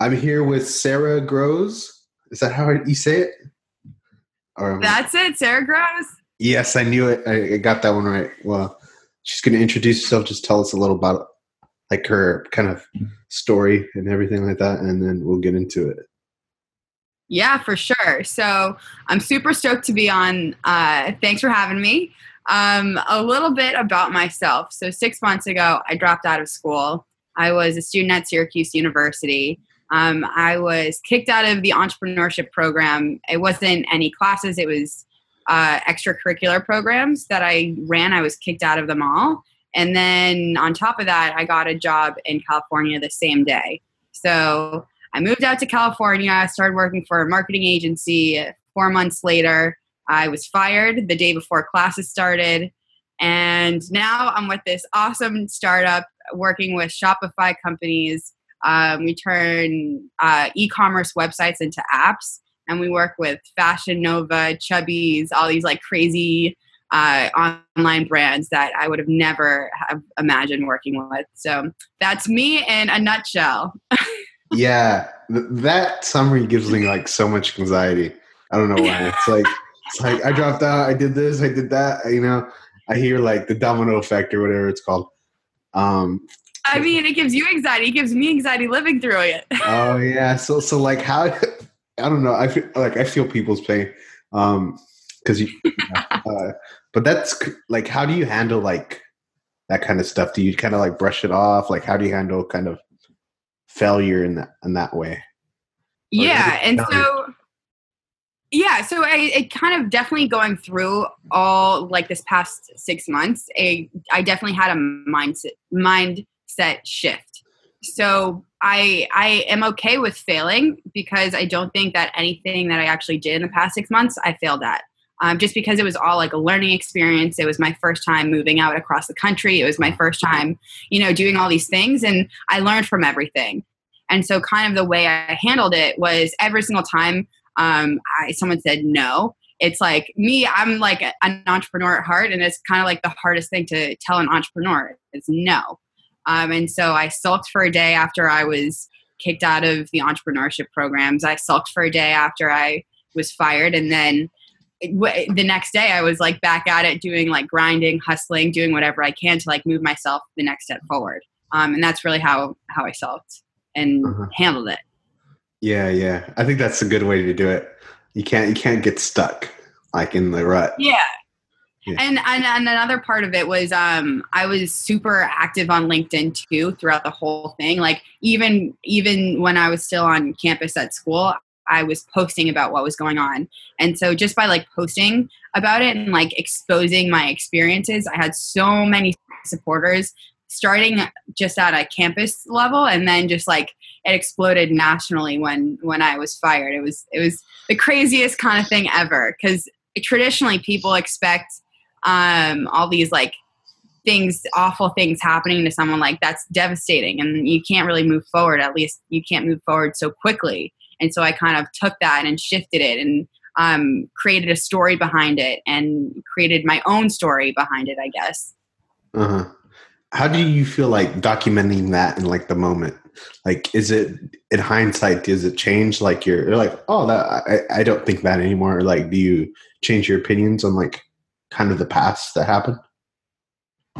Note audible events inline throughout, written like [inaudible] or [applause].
I'm here with Sarah Groves. Is that how you say it? Or, That's it, Sarah Groves. Yes, I knew it. I, got that one right. Well, she's going to introduce herself. Just tell us a little about like her kind of story and everything like that, and then we'll get into it. Yeah, for sure. So I'm super stoked to be on. Uh, thanks for having me. Um, a little bit about myself. So six months ago, I dropped out of school. I was a student at Syracuse University. Um, I was kicked out of the entrepreneurship program. It wasn't any classes, it was uh, extracurricular programs that I ran. I was kicked out of them all. And then on top of that, I got a job in California the same day. So I moved out to California, I started working for a marketing agency. Four months later, I was fired the day before classes started. And now I'm with this awesome startup working with Shopify companies um, we turn uh, e-commerce websites into apps, and we work with Fashion Nova, Chubbies, all these like crazy uh, online brands that I would have never have imagined working with. So that's me in a nutshell. [laughs] yeah, th- that summary gives me like so much anxiety. I don't know why. It's like it's like I dropped out, I did this, I did that. You know, I hear like the domino effect or whatever it's called. Um, I mean, it gives you anxiety. It gives me anxiety living through it. [laughs] oh yeah. So so like how I don't know. I feel like I feel people's pain. Um, because you. [laughs] uh, but that's like, how do you handle like that kind of stuff? Do you kind of like brush it off? Like, how do you handle kind of failure in that in that way? Or yeah, and so yeah so I, it kind of definitely going through all like this past six months I, I definitely had a mindset mind mindset shift. So I I am okay with failing because I don't think that anything that I actually did in the past six months I failed at. Um, just because it was all like a learning experience. It was my first time moving out across the country. It was my first time, you know, doing all these things, and I learned from everything. And so, kind of the way I handled it was every single time um, I, someone said no, it's like me i'm like an entrepreneur at heart and it's kind of like the hardest thing to tell an entrepreneur is no um, and so I sulked for a day after I was kicked out of the entrepreneurship programs. I sulked for a day after I was fired. And then the next day I was like back at it doing like grinding, hustling, doing whatever I can to like move myself the next step forward. Um, and that's really how, how I sulked and uh-huh. handled it. Yeah. Yeah. I think that's a good way to do it. You can't, you can't get stuck like in the rut. Yeah. And, and, and another part of it was um, I was super active on LinkedIn too throughout the whole thing. Like even even when I was still on campus at school, I was posting about what was going on. And so just by like posting about it and like exposing my experiences, I had so many supporters starting just at a campus level and then just like it exploded nationally when when I was fired. It was it was the craziest kind of thing ever cuz traditionally people expect um, all these like things, awful things happening to someone, like that's devastating. And you can't really move forward. At least you can't move forward so quickly. And so I kind of took that and shifted it and um, created a story behind it and created my own story behind it, I guess. Uh-huh. How do you feel like documenting that in like the moment? Like, is it in hindsight? Does it change? Like, you're, you're like, oh, that I, I don't think that anymore. Or like, do you change your opinions on like kind of the past that happened?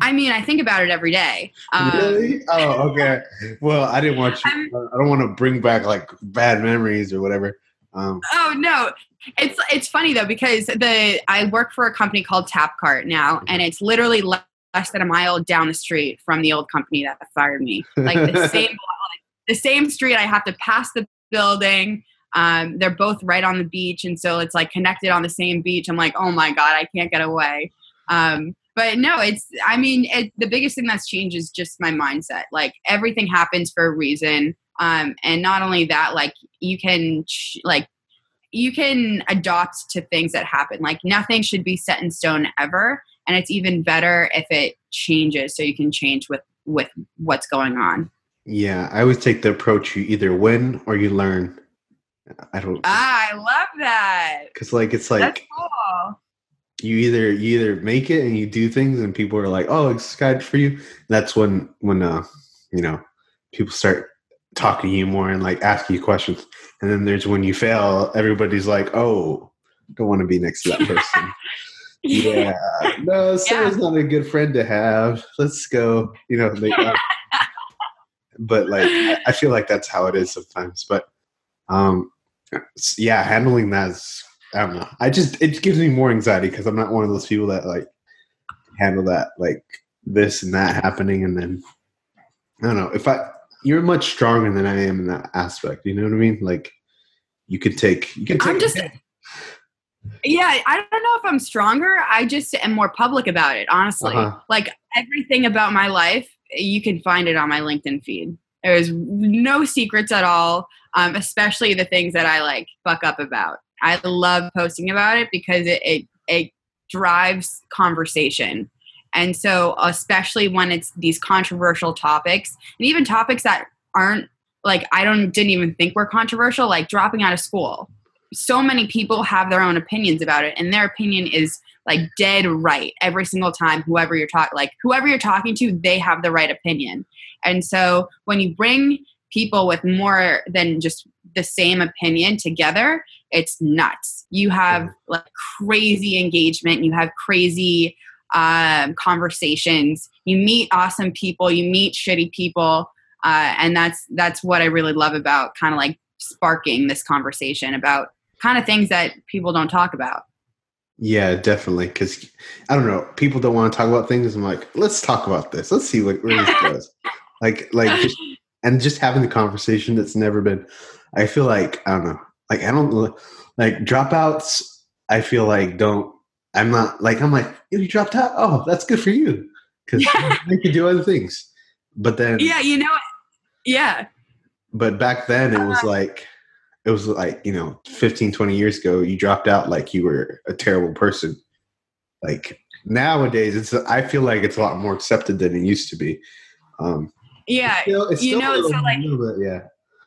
I mean, I think about it every day. Um, really? Oh, okay. Well, I didn't want you. I'm, I don't want to bring back like bad memories or whatever. Um, oh no, it's it's funny though because the I work for a company called Tapcart now, and it's literally less than a mile down the street from the old company that fired me. Like the [laughs] same the same street. I have to pass the building. Um, they're both right on the beach, and so it's like connected on the same beach. I'm like, oh my god, I can't get away. Um, but no, it's. I mean, it, the biggest thing that's changed is just my mindset. Like everything happens for a reason, um, and not only that, like you can ch- like you can adopt to things that happen. Like nothing should be set in stone ever, and it's even better if it changes, so you can change with with what's going on. Yeah, I always take the approach you either win or you learn. I don't. Ah, I love that. Because like it's like that's cool. you either you either make it and you do things and people are like, oh, it's good for you. that's when when uh you know people start talking to you more and like ask you questions. And then there's when you fail, everybody's like, "Oh, don't want to be next to that person." [laughs] yeah, no, [laughs] Sarah's yeah. not a good friend to have. Let's go. You know, they, uh, [laughs] but like I feel like that's how it is sometimes. But um, yeah, handling that is I don't know. I just it gives me more anxiety because I'm not one of those people that like handle that like this and that happening, and then I don't know if I you're much stronger than I am in that aspect. You know what I mean? Like you could take you can take. I'm just. Yeah, I don't know if I'm stronger. I just am more public about it, honestly. Uh-huh. Like everything about my life, you can find it on my LinkedIn feed. There's no secrets at all, um, especially the things that I like fuck up about. I love posting about it because it, it, it drives conversation. And so, especially when it's these controversial topics, and even topics that aren't like I don't didn't even think were controversial, like dropping out of school. So many people have their own opinions about it, and their opinion is like dead right every single time. Whoever you're talking, like whoever you're talking to, they have the right opinion. And so, when you bring people with more than just the same opinion together, it's nuts. You have like crazy engagement, you have crazy um, conversations, you meet awesome people, you meet shitty people, uh, and that's that's what I really love about kind of like sparking this conversation about kind of things that people don't talk about. Yeah, definitely. Because I don't know, people don't want to talk about things. I'm like, let's talk about this. Let's see what where this [laughs] goes. Like, like, just, [laughs] and just having the conversation that's never been. I feel like I don't know. Like I don't like dropouts. I feel like don't. I'm not like I'm like you dropped out. Oh, that's good for you because you [laughs] can do other things. But then yeah, you know, yeah. But back then it was uh-huh. like it was like you know 15 20 years ago you dropped out like you were a terrible person like nowadays it's i feel like it's a lot more accepted than it used to be um yeah it's still, it's you know so like bit, yeah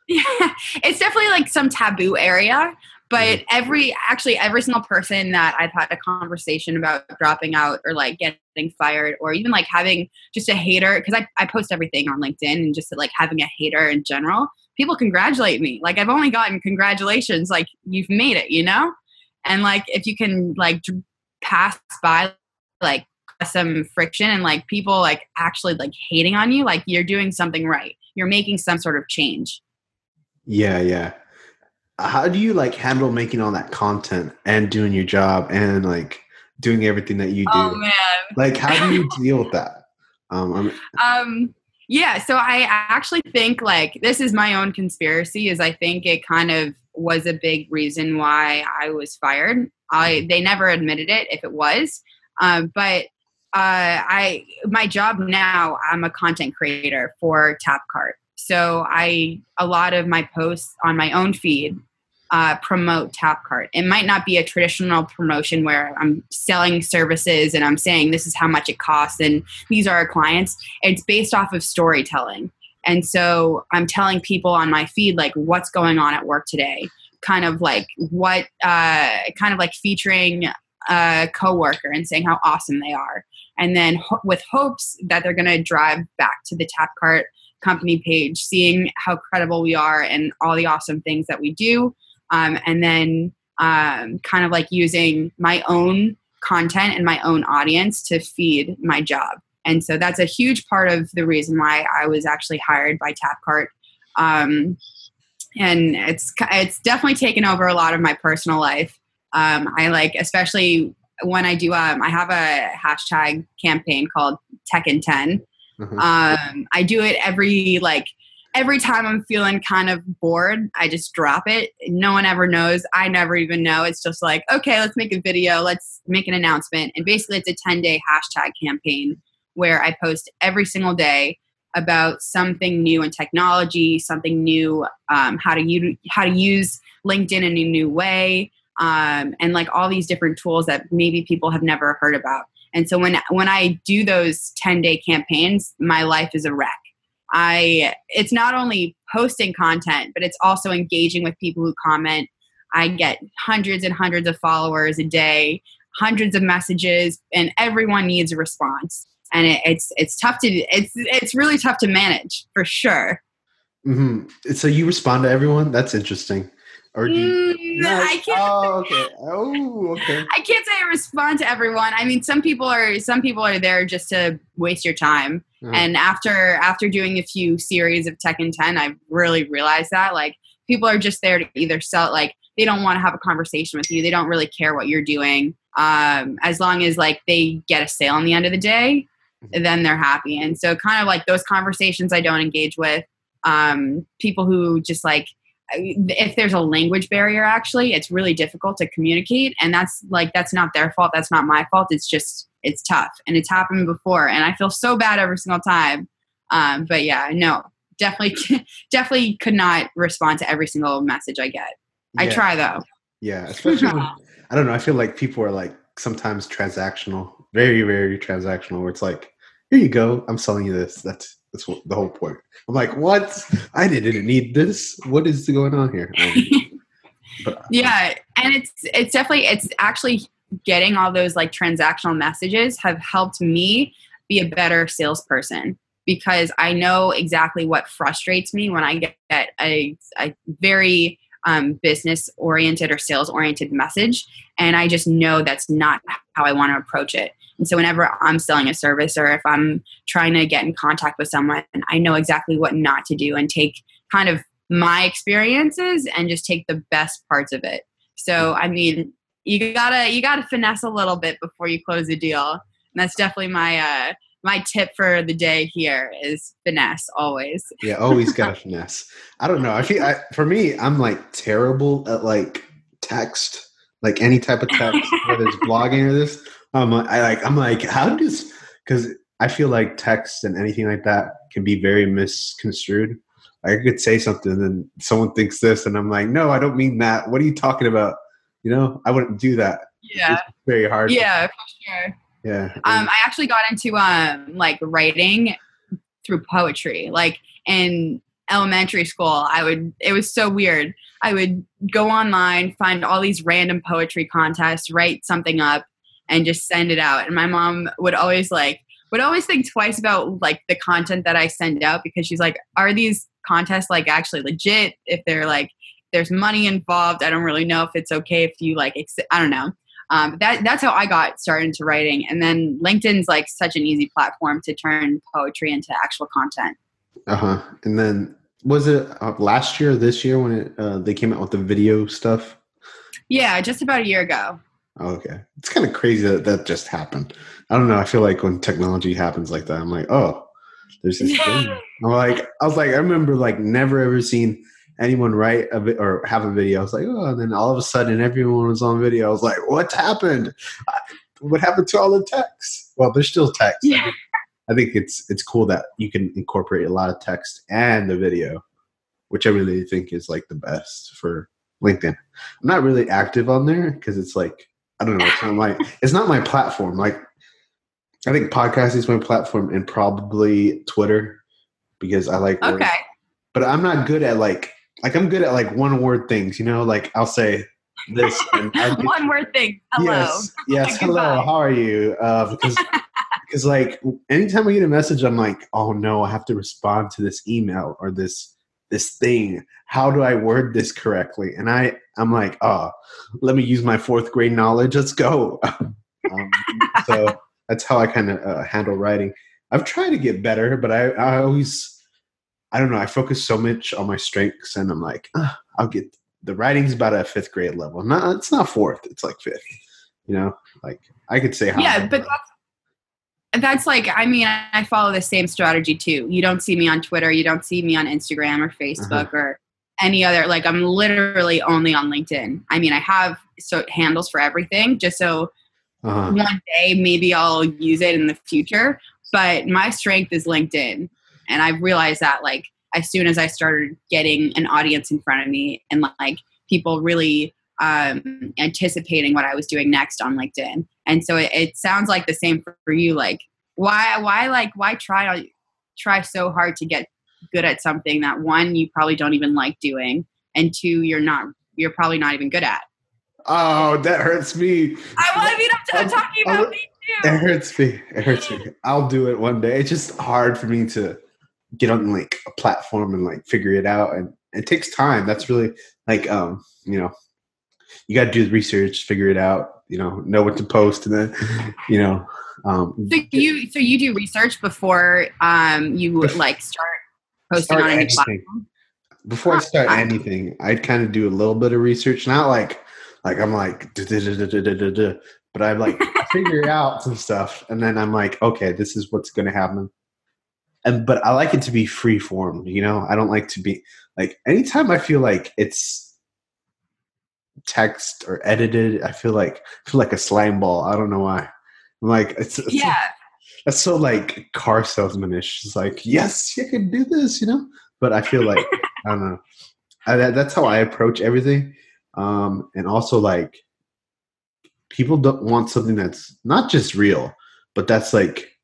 yeah. [laughs] It's definitely like some taboo area but mm-hmm. every actually every single person that i've had a conversation about dropping out or like getting fired or even like having just a hater because I, I post everything on linkedin and just like having a hater in general people congratulate me. Like i've only gotten congratulations like you've made it you know? And like if you can like pass by like some friction and like people like actually like hating on you like you're doing something right. You're making some sort of change. Yeah yeah. How do you like handle making all that content and doing your job and like doing everything that you do? Oh, man. like how do you [laughs] deal with that? Um, um yeah so i actually think like this is my own conspiracy is i think it kind of was a big reason why i was fired. I they never admitted it if it was um, but uh, I my job now I'm a content creator for Tapcart. So I a lot of my posts on my own feed uh, promote Tapcart. It might not be a traditional promotion where I'm selling services and I'm saying this is how much it costs and these are our clients. It's based off of storytelling. And so I'm telling people on my feed like what's going on at work today, kind of like what, uh, kind of like featuring a coworker and saying how awesome they are, and then ho- with hopes that they're going to drive back to the Tapcart company page, seeing how credible we are and all the awesome things that we do, um, and then um, kind of like using my own content and my own audience to feed my job. And so that's a huge part of the reason why I was actually hired by Tapcart. Um, and it's it's definitely taken over a lot of my personal life. Um, I like, especially when I do. Um, I have a hashtag campaign called Tech in 10. Mm-hmm. Um, I do it every like every time I'm feeling kind of bored, I just drop it. No one ever knows. I never even know. It's just like, okay, let's make a video, let's make an announcement. And basically, it's a 10 day hashtag campaign where I post every single day about something new in technology, something new, um, how to use how to use LinkedIn in a new way, um, and like all these different tools that maybe people have never heard about. And so when when I do those 10 day campaigns, my life is a wreck I it's not only posting content, but it's also engaging with people who comment. I get hundreds and hundreds of followers a day, hundreds of messages, and everyone needs a response. And it, it's it's tough to it's it's really tough to manage for sure. Mm-hmm. So you respond to everyone? That's interesting. Or do you, mm, I can't. Oh, [laughs] okay. Oh, okay. I can't say I respond to everyone. I mean, some people are some people are there just to waste your time. Mm-hmm. And after after doing a few series of Tech in 10, I've really realized that like people are just there to either sell like they don't want to have a conversation with you. They don't really care what you're doing. Um, as long as like they get a sale on the end of the day, mm-hmm. then they're happy. And so kind of like those conversations I don't engage with. Um, people who just like if there's a language barrier actually it's really difficult to communicate. And that's like that's not their fault. That's not my fault. It's just it's tough. And it's happened before. And i feel so bad every single time. Um, but yeah no definitely [laughs] definitely could not respond to every single message i get. Yeah. i try though. Yeah especially when, [laughs] i don't know i feel like people are like sometimes transactional very very transactional where it's like here you go i'm selling you this. That's that's what, the whole point. I'm like, what? I didn't need this. What is going on here? Um, [laughs] but, uh, yeah, and it's it's definitely it's actually getting all those like transactional messages have helped me be a better salesperson because I know exactly what frustrates me when I get a, a very um, business oriented or sales oriented message. And I just know that's not how I want to approach it. And so whenever I'm selling a service or if I'm trying to get in contact with someone, I know exactly what not to do and take kind of my experiences and just take the best parts of it. So I mean, you gotta you gotta finesse a little bit before you close a deal. And that's definitely my uh my tip for the day here is finesse always. [laughs] Yeah, always gotta [laughs] finesse. I don't know. I feel I, for me, I'm like terrible at like text, like any type of text, whether it's blogging or this. Um, I like I'm like how does because I feel like text and anything like that can be very misconstrued. I could say something and someone thinks this, and I'm like, no, I don't mean that. What are you talking about? You know, I wouldn't do that. Yeah, it's very hard. Yeah, for sure. Yeah. Um, I actually got into um like writing through poetry. Like in elementary school, I would. It was so weird. I would go online, find all these random poetry contests, write something up, and just send it out. And my mom would always like would always think twice about like the content that I send out because she's like, are these contests like actually legit? If they're like there's money involved, I don't really know if it's okay if you like ex- I don't know. Um, that that's how I got started into writing, and then LinkedIn's like such an easy platform to turn poetry into actual content. Uh huh. And then was it uh, last year, or this year when it, uh, they came out with the video stuff? Yeah, just about a year ago. Oh, okay. It's kind of crazy that that just happened. I don't know. I feel like when technology happens like that, I'm like, oh, there's this thing. I'm like, I was like, I remember like never ever seen anyone write a bit or have a video. I was like, oh, and then all of a sudden everyone was on video. I was like, what happened? What happened to all the text? Well, there's still text. Yeah. I think it's it's cool that you can incorporate a lot of text and the video, which I really think is like the best for LinkedIn. I'm not really active on there because it's like I don't know. It's not my it's not my platform. Like I think podcast is my platform and probably Twitter because I like okay. But I'm not good at like like I'm good at like one word things. You know, like I'll say this [laughs] one word thing. Hello. Yes. [laughs] Yes. hello. How are you? Uh, because [laughs] because like anytime I get a message, I'm like, oh no, I have to respond to this email or this this thing. How do i word this correctly? And i i'm like oh let me use my fourth grade knowledge. Let's go. [laughs] Um, so that's how i kind of uh, handle writing. I've tried to get better but i i always i don't know i focus so much on my strengths and i'm like oh, i'll get the writing's about a fifth grade level. Not it's not fourth it's like fifth you know? Like i could say yeah but that's that's like i mean i follow the same strategy too you don't see me on twitter you don't see me on instagram or facebook uh-huh. or any other like i'm literally only on linkedin i mean i have so handles for everything just so uh-huh. one day maybe i'll use it in the future but my strength is linkedin and i've realized that like as soon as i started getting an audience in front of me and like people really um, anticipating what I was doing next on LinkedIn. And so it, it sounds like the same for, for, you. Like, why, why, like, why try, try so hard to get good at something that one, you probably don't even like doing, and two, you're not, you're probably not even good at. Oh, that hurts me. I want to be I'm talking about me too. It hurts me. It hurts me. I'll do it one day. It's just hard for me to get on like a platform and like figure it out and it takes time that's really like um you know you got to do the research, figure it out. You know, know what to post, and then [laughs] you know. Um, so you so you do research before um, you would like start posting start on anything. Before I start anything, I'd kind of do a little bit of research. Not like like I'm like but I like [laughs] figure out some stuff, and then I'm like, okay, this is what's going to happen. And but I like it to be free form. You know, I don't like to be like anytime I feel like it's text or edited. I feel like I feel like a slime ball. I don't know why. I'm like it's, it's yeah that's so like car salesmanish. It's like, yes, you can do this, you know. But I feel like I don't know. I, that, that's how I approach everything, um, and also like people don't want something that's not just real, but that's like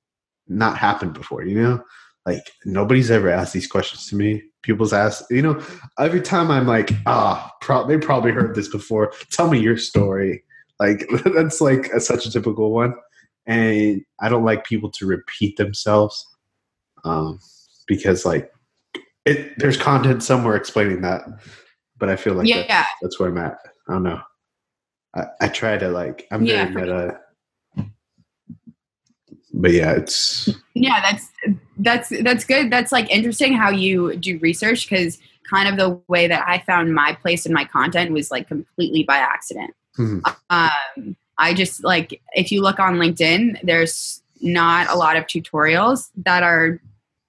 not happened before. You know, like nobody's ever asked these questions to me. People's ass. you know, every time I'm like, ah, pro- they probably heard this before. Tell me your story. Like [laughs] that's like a, such a typical one and I don't like people to repeat themselves um, because like it there's content somewhere explaining that, but I feel like yeah that, that's where I'm at. I don't know. I, I try to like I'm Yeah, very meta, but yeah, it's yeah that's that's that's good. That's like interesting how you do research because kind of the way that i found my place in my content was like completely by accident. Hmm, um, i just like if you look on linkedin there's not a lot of tutorials that are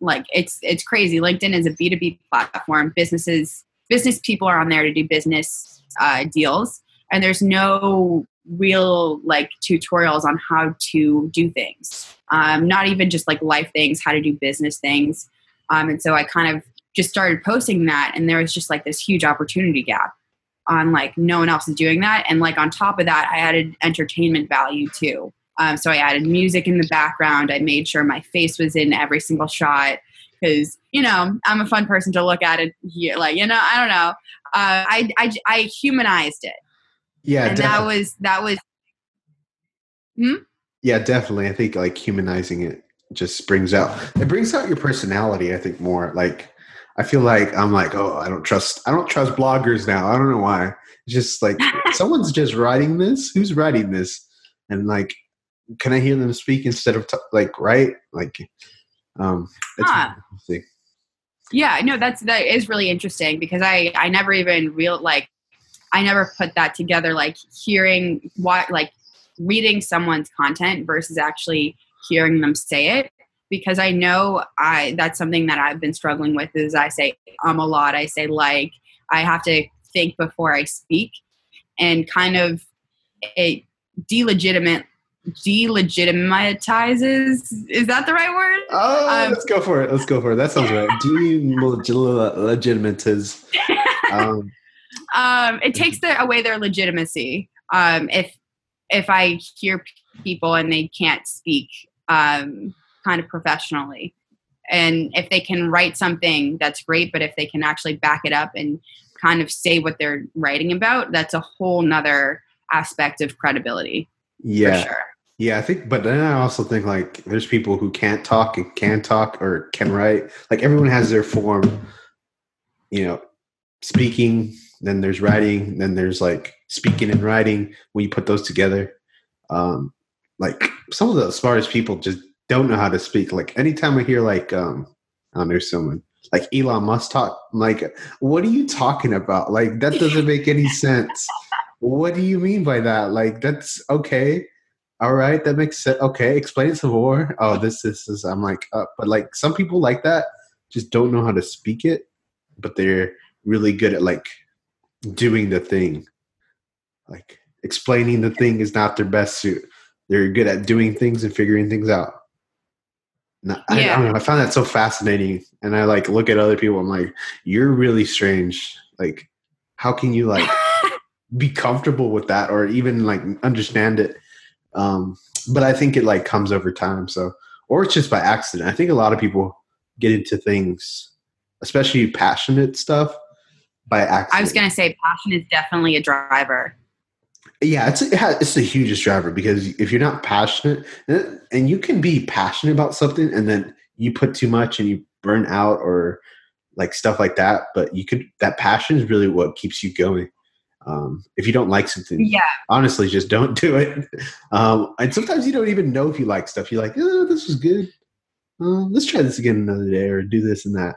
like it's it's crazy. Linkedin is a b2b platform. Businesses business people are on there to do business uh, deals and there's no real like tutorials on how to do things. Um, not even just like life things how to do business things. Um, and so i kind of just started posting that and there was just like this huge opportunity gap on like no one else is doing that. And like on top of that i added entertainment value too. Um, so i added music in the background. I made sure my face was in every single shot because you know i'm a fun person to look at here like you know i don't know. Uh, I, I i humanized it yeah, and that was that was yeah, definitely. I think like humanizing it just brings out it brings out your personality. I think more like I feel like I'm like oh I don't trust I don't trust bloggers now. I don't know why. It's just like [laughs] someone's just writing this. Who's writing this? And like, can I hear them speak instead of t- like write? Like, um, it's Huh. Yeah, no, that's that is really interesting because I I never even real like I never put that together like hearing what like reading someone's content versus actually hearing them say it because I know I that's something that I've been struggling with is I say um a lot I say like I have to think before I speak and kind of it delegitimate delegitimizes is that the right word Oh, Um, let's go for it. Let's go for it. That sounds right. [laughs] Delegitimize. [laughs] Um, um, it takes their, away their legitimacy um, if if I hear people and they can't speak um, kind of professionally, and if they can write something, that's great. But if they can actually back it up and kind of say what they're writing about, that's a whole nother aspect of credibility yeah. for sure. Yeah, I think, but then I also think like there's people who can't talk and can talk or can write. Like everyone has their form, you know, speaking, then there's writing, then there's like speaking and writing. When you put those together, um, like some of the smartest people just don't know how to speak. Like anytime I hear like, um, I don't know, someone like Elon Musk talk, I'm like, what are you talking about? Like that doesn't make any sense. What do you mean by that? Like that's okay all right, that makes sense. Okay, explain some more. Oh, this, this is. I'm like, uh, but like some people like that just don't know how to speak it, but they're really good at like doing the thing. Like explaining the thing is not their best suit. They're good at doing things and figuring things out. And I, I don't know. I found that so fascinating, and I like look at other people. I'm like, you're really strange. Like, how can you like [laughs] be comfortable with that, or even like understand it? um but i think it like comes over time so or it's just by accident i think a lot of people get into things especially passionate stuff by accident I was gonna say passion is definitely a driver. yeah it's it has, it's the hugest driver because if you're not passionate and and you can be passionate about something and then you put too much and you burn out or like stuff like that. But you could that passion is really what keeps you going. Um, if you don't like something, yeah, honestly, just don't do it. Um, and sometimes you don't even know if you like stuff. You're like, oh, this was good. Uh, let's try this again another day, or do this and that.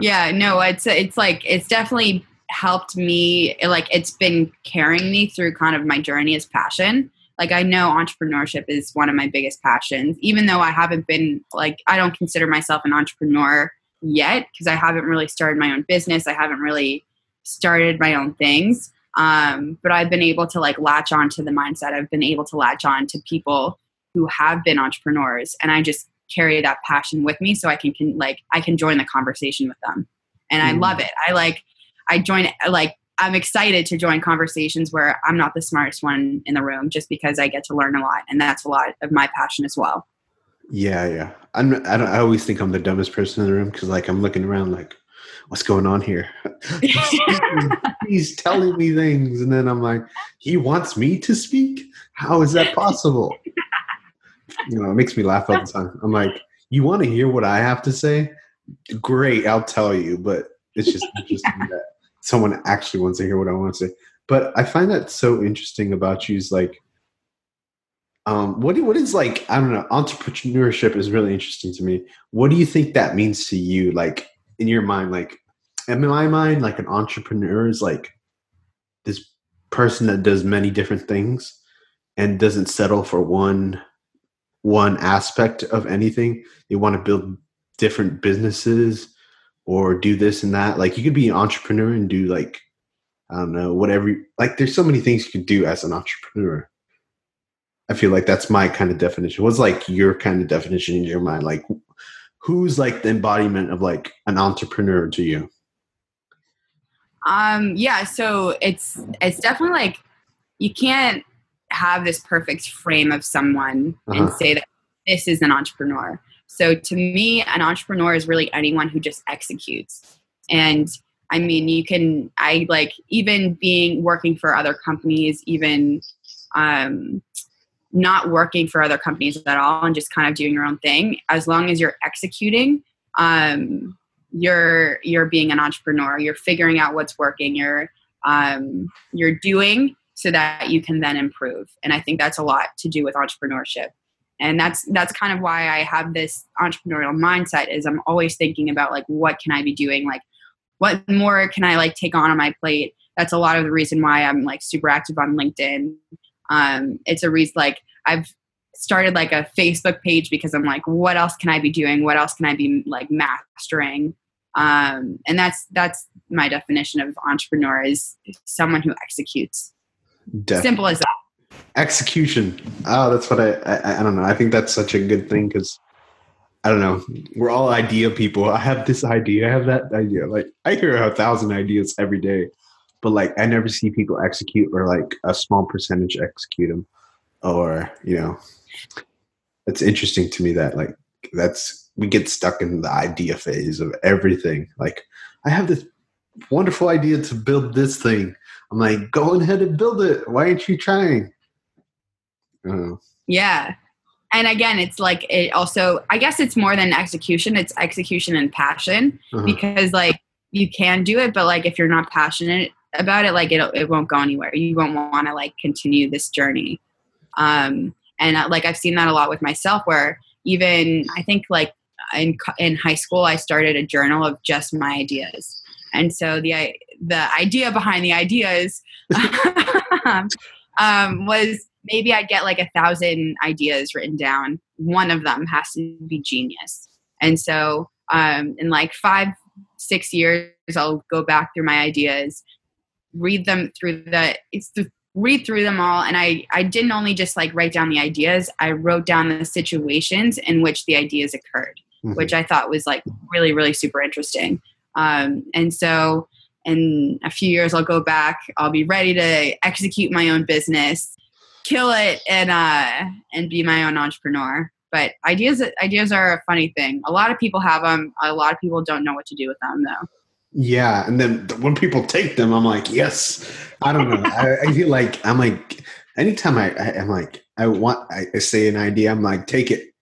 Yeah, no, it's it's like it's definitely helped me. Like it's been carrying me through kind of my journey as passion. Like I know entrepreneurship is one of my biggest passions, even though I haven't been like I don't consider myself an entrepreneur yet because I haven't really started my own business. I haven't really started my own things. Um, but I've been able to like latch on to the mindset. I've been able to latch on to people who have been entrepreneurs, and I just carry that passion with me so I can, can like I can join the conversation with them, and mm. I love it. I like I join like I'm excited to join conversations where I'm not the smartest one in the room, just because I get to learn a lot, and that's a lot of my passion as well. Yeah, yeah. I'm, I don't. I always think I'm the dumbest person in the room because like I'm looking around like what's going on here? [laughs] He's telling me things, and then I'm like, he wants me to speak. How is that possible? You know, it makes me laugh all the time. I'm like, you want to hear what I have to say? Great, I'll tell you. But it's just interesting [laughs] that someone actually wants to hear what I want to say. But I find that so interesting about you is like, um, what what is like I don't know entrepreneurship is really interesting to me. What do you think that means to you? Like in your mind, like in my mind, like an entrepreneur is like this person that does many different things and doesn't settle for one one aspect of anything. They want to build different businesses or do this and that. Like you could be an entrepreneur and do like I don't know, whatever like there's so many things you can do as an entrepreneur. I feel like that's my kind of definition. What's like your kind of definition in your mind? Like who's like the embodiment of like an entrepreneur to you? Um, yeah, so it's it's definitely like you can't have this perfect frame of someone uh-huh. and say that this is an entrepreneur. So to me, an entrepreneur is really anyone who just executes. And I mean, you can I like even being working for other companies, even um, not working for other companies at all and just kind of doing your own thing as long as you're executing um, you're you're being an entrepreneur you're figuring out what's working you're um, you're doing so that you can then improve and i think that's a lot to do with entrepreneurship and that's that's kind of why i have this entrepreneurial mindset is i'm always thinking about like what can i be doing like what more can i like take on on my plate that's a lot of the reason why i'm like super active on linkedin um, it's a reason like I've started like a Facebook page because I'm like, what else can I be doing? What else can I be like mastering? Um, and that's that's my definition of entrepreneur is someone who executes. Simple as that. Execution. Oh, that's what I, I I don't know. I think that's such a good thing because I don't know. We're all idea people. I have this idea. I have that idea. Like I hear a thousand ideas every day, but like I never see people execute or like a small percentage execute them or you know it's interesting to me that like that's we get stuck in the idea phase of everything like i have this wonderful idea to build this thing i'm like go ahead and build it. Why aren't you trying? Yeah. And again it's like it also i guess it's more than execution it's execution and passion uh-huh. because like you can do it but like if you're not passionate about it like it, it won't go anywhere. You won't want to like continue this journey. Um, and uh, like I've seen that a lot with myself, where even I think like in in high school, I started a journal of just my ideas, and so the the idea behind the ideas [laughs] um, was maybe I'd get like a thousand ideas written down. One of them has to be genius, and so um, in like five six years, I'll go back through my ideas, read them through the it's the read through them all and i i didn't only just like write down the ideas i wrote down the situations in which the ideas occurred mm-hmm. which i thought was like really really super interesting um, and so in a few years i'll go back. I'll be ready to execute my own business kill it and uh and be my own entrepreneur. But ideas ideas are a funny thing. A lot of people have them a lot of people don't know what to do with them though. Yeah, and then when people take them, I'm like, yes. I don't know. I, I, feel like I'm like, anytime I, I am like, I want, I, I say an idea, I'm like, take it,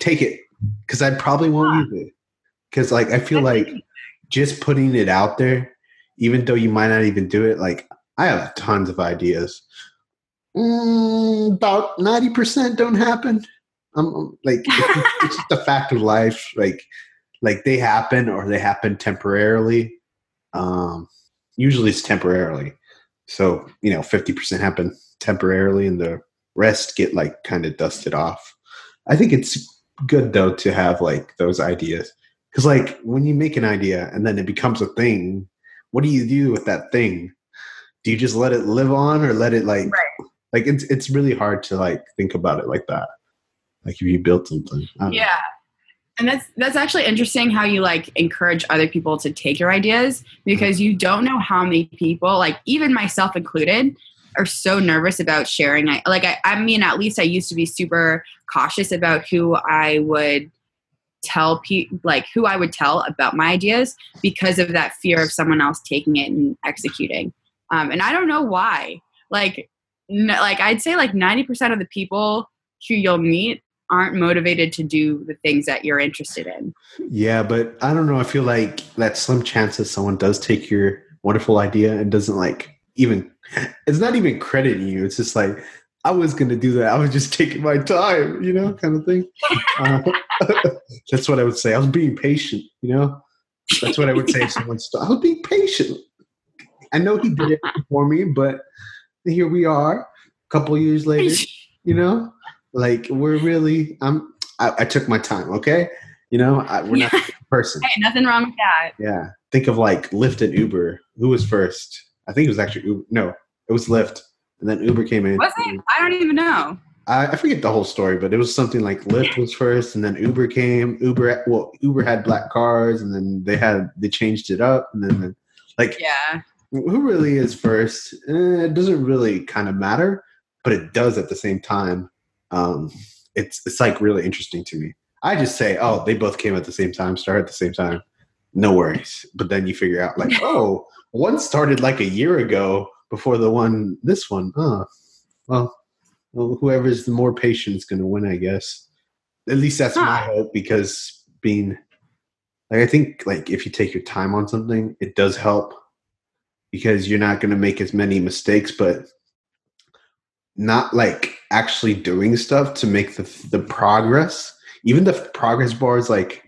take it, because I probably won't use it. Because like I feel like just putting it out there, even though you might not even do it, like I have tons of ideas. Mm, about ninety percent don't happen. I'm like it's, [laughs] it's just a fact of life. Like like they happen or they happen temporarily. Um, usually it's temporarily. So you know, fifty percent happen temporarily, and the rest get like kind of dusted off. I think it's good though to have like those ideas because like when you make an idea and then it becomes a thing, what do you do with that thing? Do you just let it live on or let it like right. like it's it's really hard to like think about it like that. Like if you built something. Yeah. Know. And that's that's actually interesting how you like encourage other people to take your ideas because you don't know how many people, like even myself included, are so nervous about sharing. I like I, I mean at least I used to be super cautious about who I would tell people like who I would tell about my ideas because of that fear of someone else taking it and executing. Um, and I don't know why. Like, n- like I'd say like ninety percent of the people who you'll meet aren't motivated to do the things that you're interested in. Yeah, but I don't know. I feel like that slim chance that someone does take your wonderful idea and doesn't like even. It's not even crediting you. It's just like I was going to do that. I was just [laughs] taking my time, you know, kind of thing. Uh, [laughs] that's what I would say. I was being patient, you know. That's what I would say if someone. St- I was being patient. I know he did it for me, but here we are, a couple years later. [laughs] You know, like we're really. I'm. I, I took my time. Okay, you know, I, we're not the person. Hey, nothing wrong with that. Yeah, think of like Lyft and Uber. Who was first? I think it was actually Uber. No, it was Lyft and then Uber came in. Was it? I don't even know. I, I forget the whole story, but it was something like Lyft was first, and then Uber came. Uber, well, Uber had black cars, and then they had they changed it up, and then like yeah, who really is first? Eh, it doesn't really kind of matter, but it does at the same time. Um, it's it's like really interesting to me. I just say, oh, they both came at the same time, started at the same time. No worries. But then you figure out like, [laughs] oh, one started like a year ago before the one this one. Oh, well, well whoever's the more patient is going to win, I guess. At least that's huh. my hope because being like I think like if you take your time on something, it does help because you're not going to make as many mistakes, but not like actually doing stuff to make the the progress. Even the progress bar is like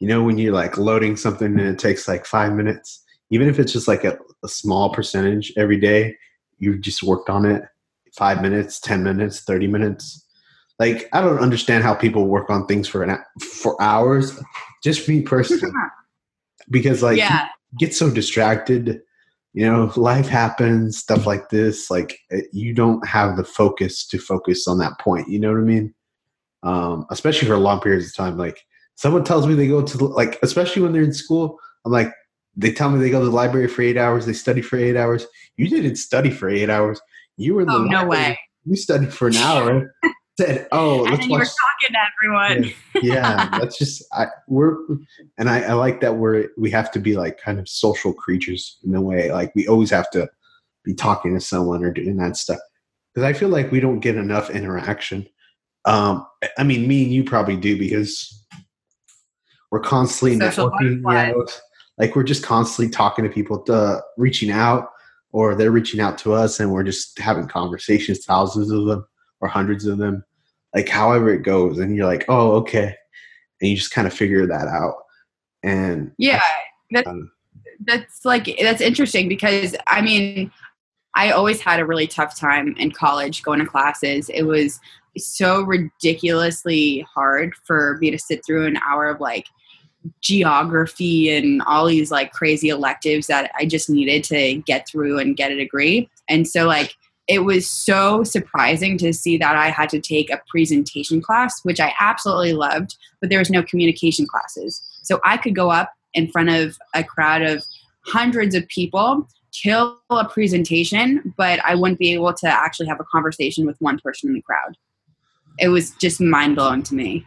you know, when you're like loading something and it takes like five minutes, even if it's just like a, a small percentage every day, you just worked on it five minutes, 10 minutes, 30 minutes. Like, I don't understand how people work on things for an for hours. Just me personally, [laughs] because like, yeah. get so distracted. You know, life happens, stuff like this. Like, eh, you don't have the focus to focus on that point. You know what I mean? Um, especially for long periods of time. Like, someone tells me they go to like, especially when they're in school. I'm like, they tell me they go to the library for eight hours, they study for eight hours. You didn't study for eight hours. You were in the oh, library. no way. You studied for an hour. [laughs] said, "Oh, let's and watch." You were talking to everyone. yeah, yeah, that's just I, we're, and I, I like that we're we have to be like kind of social creatures in a way. Like we always have to be talking to someone or doing that stuff because I feel like we don't get enough interaction. Um, I mean, me and you probably do because we're constantly Social networking. You know, like we're just constantly talking to people, to, uh, reaching out, or they're reaching out to us, and we're just having conversations, thousands of them or hundreds of them, like however it goes, and you're like, oh, okay, and you just kind of figure that out. And yeah, that's um, that's like that's interesting because I mean, I always had a really tough time in college going to classes. It was so ridiculously hard for me to sit through an hour of like geography and all these like crazy electives that I just needed to get through and get a degree. And so like it was so surprising to see that I had to take a presentation class, which I absolutely loved, but there was no communication classes. So I could go up in front of a crowd of hundreds of people, kill a presentation, but I wouldn't be able to actually have a conversation with one person in the crowd. It was just mind blowing to me.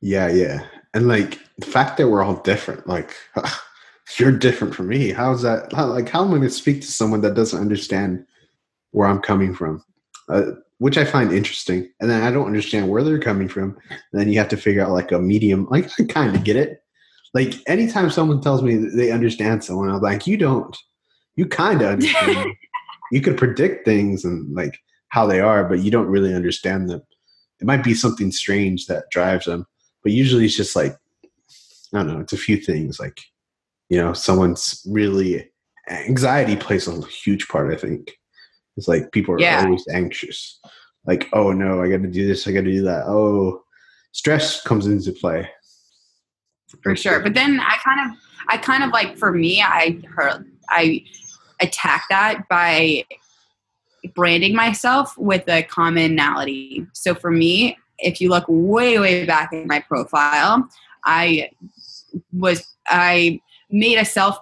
Yeah, yeah and like the fact that we're all different like [laughs] you're different from me how's that how, like how am i going to speak to someone that doesn't understand where i'm coming from uh, which I find interesting. And then I don't understand where they're coming from. And then you have to figure out like a medium. Like I kind of get it. Like anytime someone tells me they understand someone, I'm like, you don't. You kind of understand. [laughs] you could predict things and like how they are, but you don't really understand them. It might be something strange that drives them, but usually it's just like I don't know. It's a few things like you know someone's really anxiety plays a huge part. I think it's like people are yeah. always anxious. Like, oh no, I got to do this, I got to do that. Oh, stress comes into play. For sure, but then I kind of, I kind of like for me, I heard, I attack that by branding myself with a commonality. So for me, if you look way, way back in my profile, I was I made a self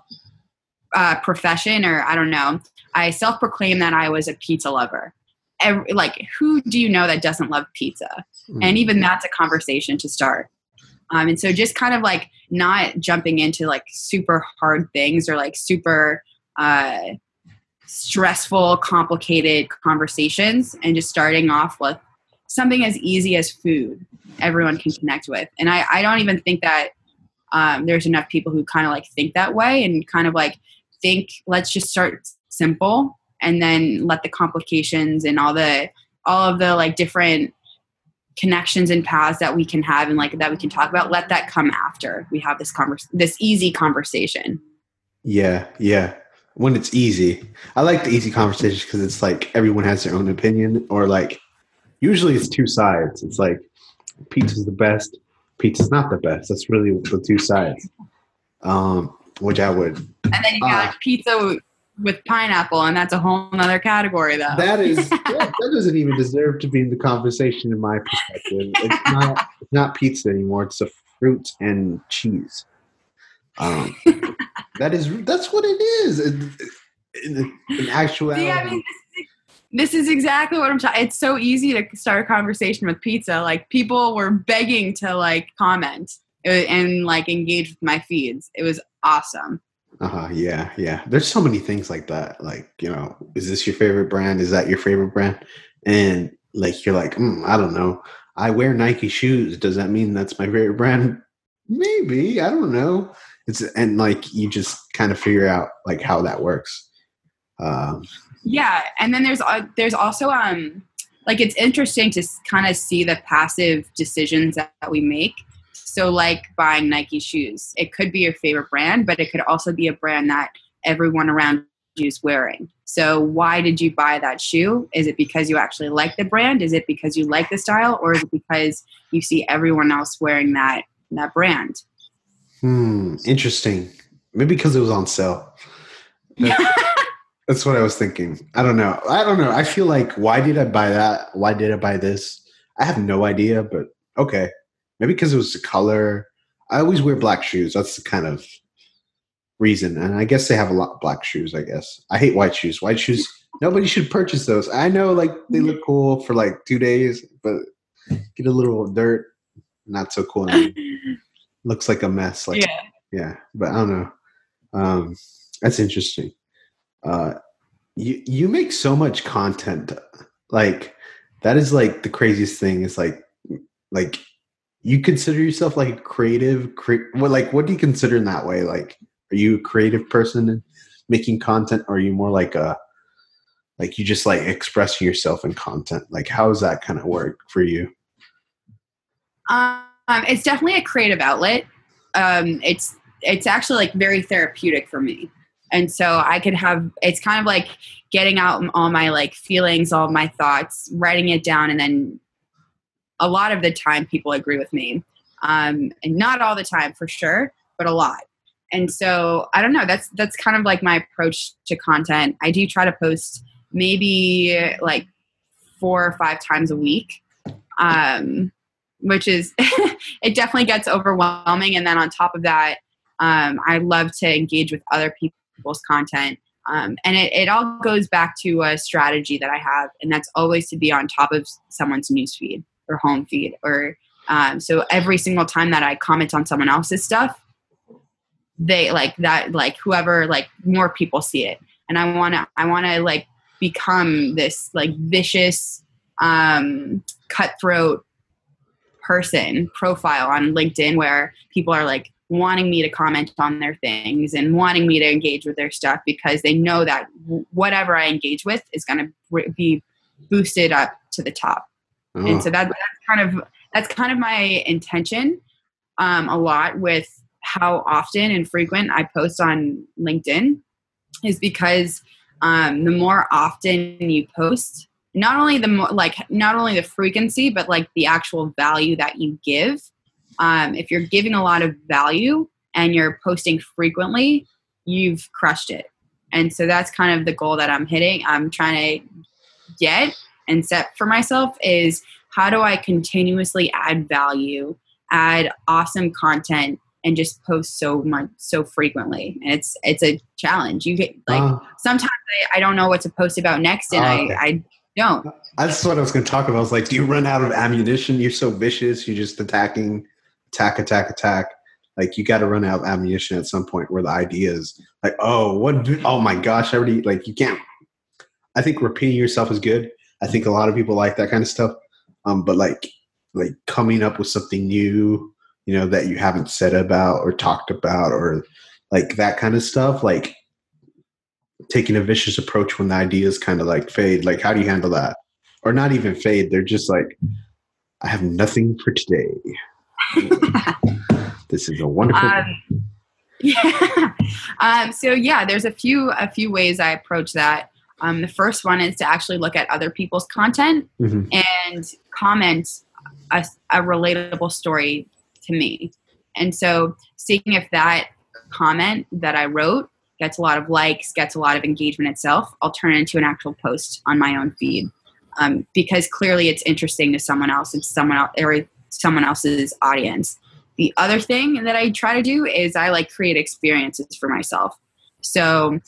uh, profession, or I don't know. I self proclaimed that I was a pizza lover. Every, like, who do you know that doesn't love pizza? Mm. And even that's a conversation to start. Um, and so, just kind of like not jumping into like super hard things or like super uh, stressful, complicated conversations, and just starting off with something as easy as food everyone can connect with. And I, I don't even think that um, there's enough people who kind of like think that way and kind of like think let's just start simple and then let the complications and all the all of the like different connections and paths that we can have and like that we can talk about let that come after we have this convers this easy conversation. Yeah yeah. When it's easy. I like the easy conversations because it's like everyone has their own opinion or like usually it's two sides it's like pizza's the best pizza's not the best. That's really the two sides. Um, which I would. And then you got uh, pizza with pineapple, and that's a whole other category, though. That is [laughs] that doesn't even deserve to be in the conversation, in my perspective. It's not it's not pizza anymore. It's a fruit and cheese. Um, [laughs] that is that's what it is. In, in, in actuality. See, I mean, this is exactly what I'm talking. It's so easy to start a conversation with pizza. Like people were begging to like comment uh, and like engage with my feeds. It was awesome. Uh huh. Yeah, yeah. There's so many things like that. Like you know, is this your favorite brand? Is that your favorite brand? And like you're like, mm, I don't know. I wear Nike shoes. Does that mean that's my favorite brand? Maybe. I don't know. It's and like you just kind of figure out like how that works. Um, yeah, and then there's uh, there's also um like it's interesting to kind of see the passive decisions that we make. So like buying Nike shoes, it could be your favorite brand, but it could also be a brand that everyone around you is wearing. So why did you buy that shoe? Is it because you actually like the brand? Is it because you like the style, or is it because you see everyone else wearing that that brand? Hmm, interesting. Maybe because it was on sale. [laughs] That's what I was thinking. I don't know. I don't know. I feel like why did I buy that? Why did I buy this? I have no idea, but okay. Maybe because it was the color. I always wear black shoes. That's the kind of reason. And I guess they have a lot of black shoes, I guess. I hate white shoes. White shoes, nobody should purchase those. I know like they look cool for like two days, but get a little dirt, not so cool. [laughs] Looks like a mess. Like yeah. yeah. But I don't know. Um that's interesting uh, you you make so much content. Like that is like the craziest thing. Is like like you consider yourself like a creative. Cre- what like what do you consider in that way? Like, are you a creative person making content, or are you more like a like you just like expressing yourself in content? Like, how does that kind of work for you? Um, it's definitely a creative outlet. Um, it's it's actually like very therapeutic for me and so i could have it's kind of like getting out all my like feelings all my thoughts writing it down and then a lot of the time people agree with me. Um, and not all the time for sure but a lot. And so i don't know that's that's kind of like my approach to content. I do try to post maybe like four or five times a week um, which is [laughs] it definitely gets overwhelming. And then on top of that um, i love to engage with other people people's content. Um, and it, it all goes back to a strategy that I have, and that's always to be on top of someone's newsfeed or home feed. Or um, so every single time that I comment on someone else's stuff, they like that, like whoever, like more people see it. And I want to, I want to like become this like vicious um, cutthroat person profile on LinkedIn where people are like wanting me to comment on their things and wanting me to engage with their stuff because they know that whatever I engage with is going to be boosted up to the top. Oh. And so that, that's kind of that's kind of my intention um, a lot with how often and frequent I post on LinkedIn is because um, the more often you post, not only the more like not only the frequency, but like the actual value that you give. Um, if you're giving a lot of value and you're posting frequently, you've crushed it. And so that's kind of the goal that I'm hitting. I'm trying to get and set for myself is how do I continuously add value, add awesome content and just post so much so frequently and it's it's a challenge you get like uh, sometimes I, I, don't know what to post about next and uh. I, I don't that's what i was going to talk about i was like do you run out of ammunition you're so vicious you're just attacking attack attack attack like you got to run out of ammunition at some point where the idea is like oh what oh my gosh I already like you can't i think repeating yourself is good. I think a lot of people like that kind of stuff. Um but like like coming up with something new you know that you haven't said about or talked about or like that kind of stuff like taking a vicious approach when the ideas kind of like fade like how do you handle that? Or not even fade they're just like i have nothing for today [laughs] this is a wonderful um, [laughs] yeah [laughs] um, so yeah there's a few a few ways i approach that um, the first one is to actually look at other people's content mm-hmm. and comment a, a relatable story to me. And so seeing if that comment that I wrote gets a lot of likes, gets a lot of engagement itself, I'll turn it into an actual post on my own feed. Um, because clearly it's interesting to someone else, it's someone else or someone else's audience. The other thing that I try to do is I like create experiences for myself. So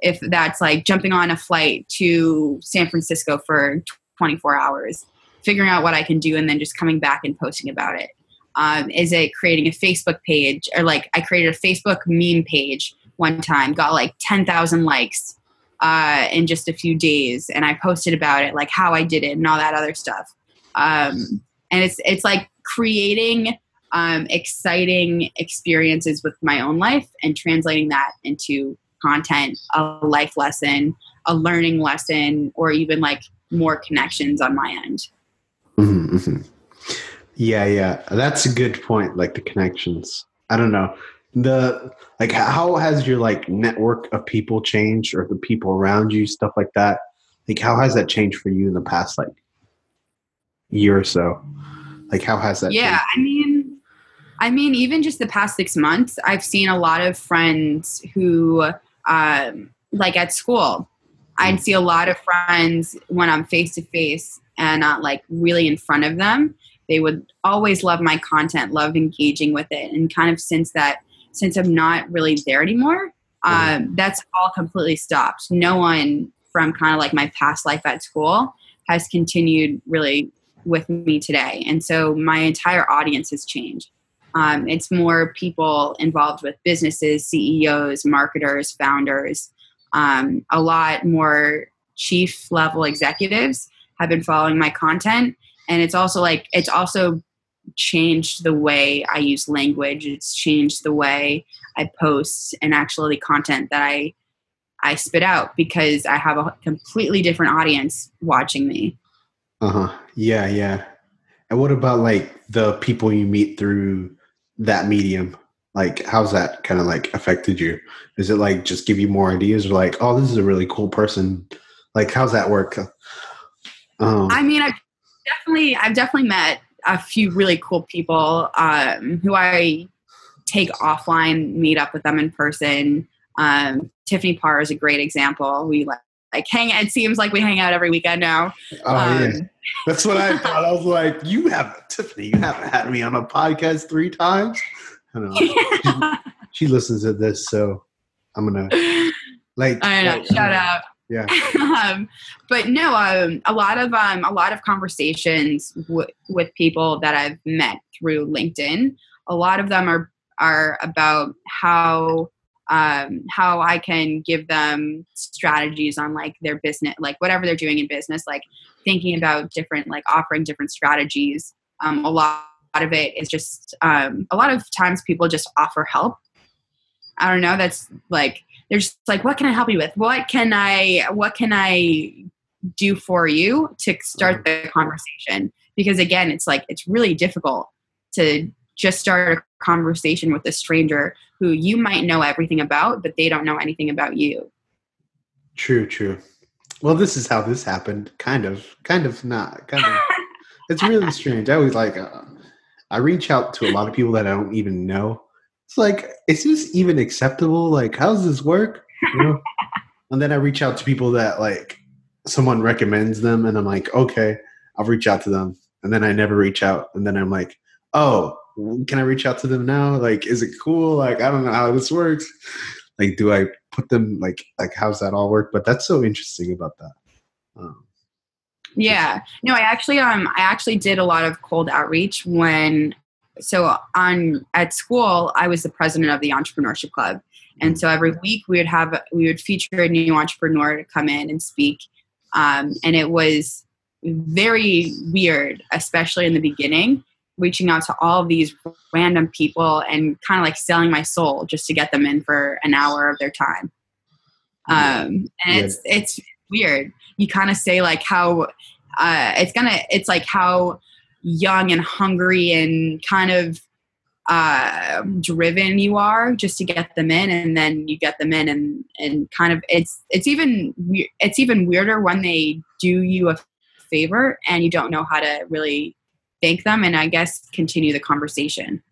if that's like jumping on a flight to San Francisco for 24 hours, figuring out what I can do and then just coming back and posting about it um, is it creating a Facebook page or like I created a Facebook meme page one time, got like 10,000 likes uh, in just a few days. And I posted about it, like how I did it and all that other stuff. Um, and it's, it's like creating um, exciting experiences with my own life and translating that into content, a life lesson, a learning lesson, or even like more connections on my end. Mm-hmm. mm-hmm. Yeah, yeah, that's a good point. Like the connections. I don't know the like how has your like network of people changed or the people around you stuff like that like how has that changed for you in the past like year or so like how has that yeah changed? i mean i mean even just the past six months i've seen a lot of friends who um like at school i'd mm. see a lot of friends when i'm face to face and not like really in front of them they would always love my content, love engaging with it. And kind of since that, since I'm not really there anymore, um, that's all completely stopped. No one from kind of like my past life at school has continued really with me today. And so my entire audience has changed. Um, it's more people involved with businesses, CEOs, marketers, founders, um, a lot more chief level executives have been following my content and it's also like it's also changed the way I use language. It's changed the way I post and actually content that I I spit out because I have a completely different audience watching me. Uh huh. Yeah, yeah. And what about like the people you meet through that medium? Like, how's that kind of like affected you? Is it like just give you more ideas, or like, oh, this is a really cool person? Like, how's that work? Um, I mean, I definitely I've definitely met a few really cool people um, who I take offline, meet up with them in person. Um, Tiffany Parr is a great example. We like, like hang. It seems like we hang out every weekend now. Oh um, yeah, that's what I [laughs] thought. I was like, you have Tiffany. You haven't had me on a podcast three times. I don't know. [laughs] Yeah. She, she, listens to this, so I'm gonna like. I know. Like, shout out yeah [laughs] um, but no um, a lot of um, a lot of conversations w- with people that i've met through linkedin a lot of them are are about how um, how I can give them strategies on like their business, like whatever they're doing in business, like thinking about different, like offering different strategies. Um, a lot of it is just um, a lot of times people just offer help. I don't know. That's like they're just like, what can I help you with? What can I? What can I do for you to start the conversation? Because again, it's like it's really difficult to just start a conversation with a stranger who you might know everything about, but they don't know anything about you. True, true. Well, this is how this happened. Kind of, kind of not. Kind of. [laughs] it's really strange. I always like. Uh, I reach out to a lot of people that I don't even know. It's like, is this even acceptable? Like, how does this work? You know. [laughs] and then I reach out to people that like someone recommends them, and I'm like, okay, I'll reach out to them. And then I never reach out, and then I'm like, oh, can I reach out to them now? Like, is it cool? Like, I don't know how this works. Like, do I put them like like how's that all work? But that's so interesting about that. Um, yeah, no, I actually um I actually did a lot of cold outreach when so on at school I was the president of the entrepreneurship club, and so every week we would have we would feature a new entrepreneur to come in and speak, um, and it was very weird, especially in the beginning reaching out to all of these random people and kind of like selling my soul just to get them in for an hour of their time. Um, and it's it's weird. You kind of say like how uh, it's gonna it's like how young and hungry and kind of uh, driven you are just to get them in, and then you get them in, and and kind of it's it's even it's even weirder when they do you a favor and you don't know how to really thank them and I guess continue the conversation.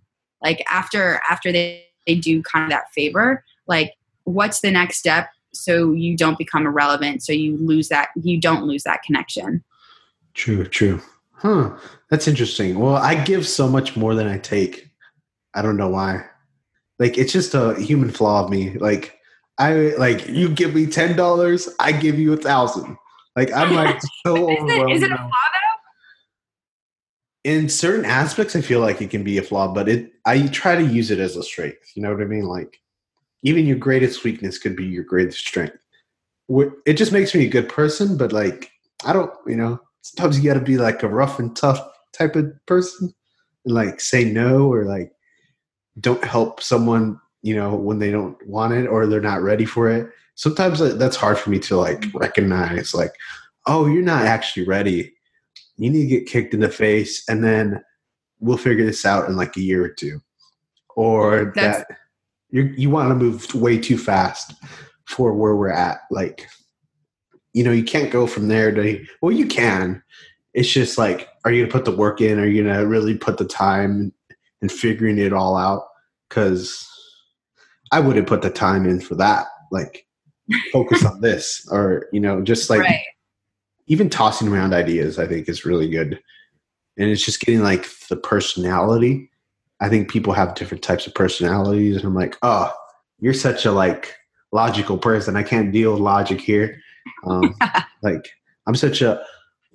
Like after after they, they do kind of that favor, like what's the next step so you don't become irrelevant, so you lose that you don't lose that connection. True, true. Huh. That's interesting. Well, I give so much more than I take. I don't know why. Like it's just a human flaw of me. Like I like you give me ten dollars, I give you a thousand. Like I'm like [laughs] so is, it, is it a flaw in certain aspects i feel like it can be a flaw but it i try to use it as a strength you know what i mean? Like even your greatest weakness could be your greatest strength. It just makes me a good person but like i don't you know sometimes you got to be like a rough and tough type of person and like say no or like don't help someone you know when they don't want it or they're not ready for it. Sometimes that's hard for me to like mm-hmm. recognize like oh you're not actually ready you need to get kicked in the face and then we'll figure this out in like a year or two. Or That's, that you you want to move way too fast for where we're at like you know you can't go from there to well you can. It's just like are you gonna put the work in? Are you gonna really put the time in figuring it all out? Because i wouldn't put the time in for that like focus on [laughs] this or you know just like right even tossing around ideas, I think is really good. And it's just getting like the personality. I think people have different types of personalities, and I'm like, oh, you're such a like logical person. I can't deal with logic here. Um, [laughs] like I'm such a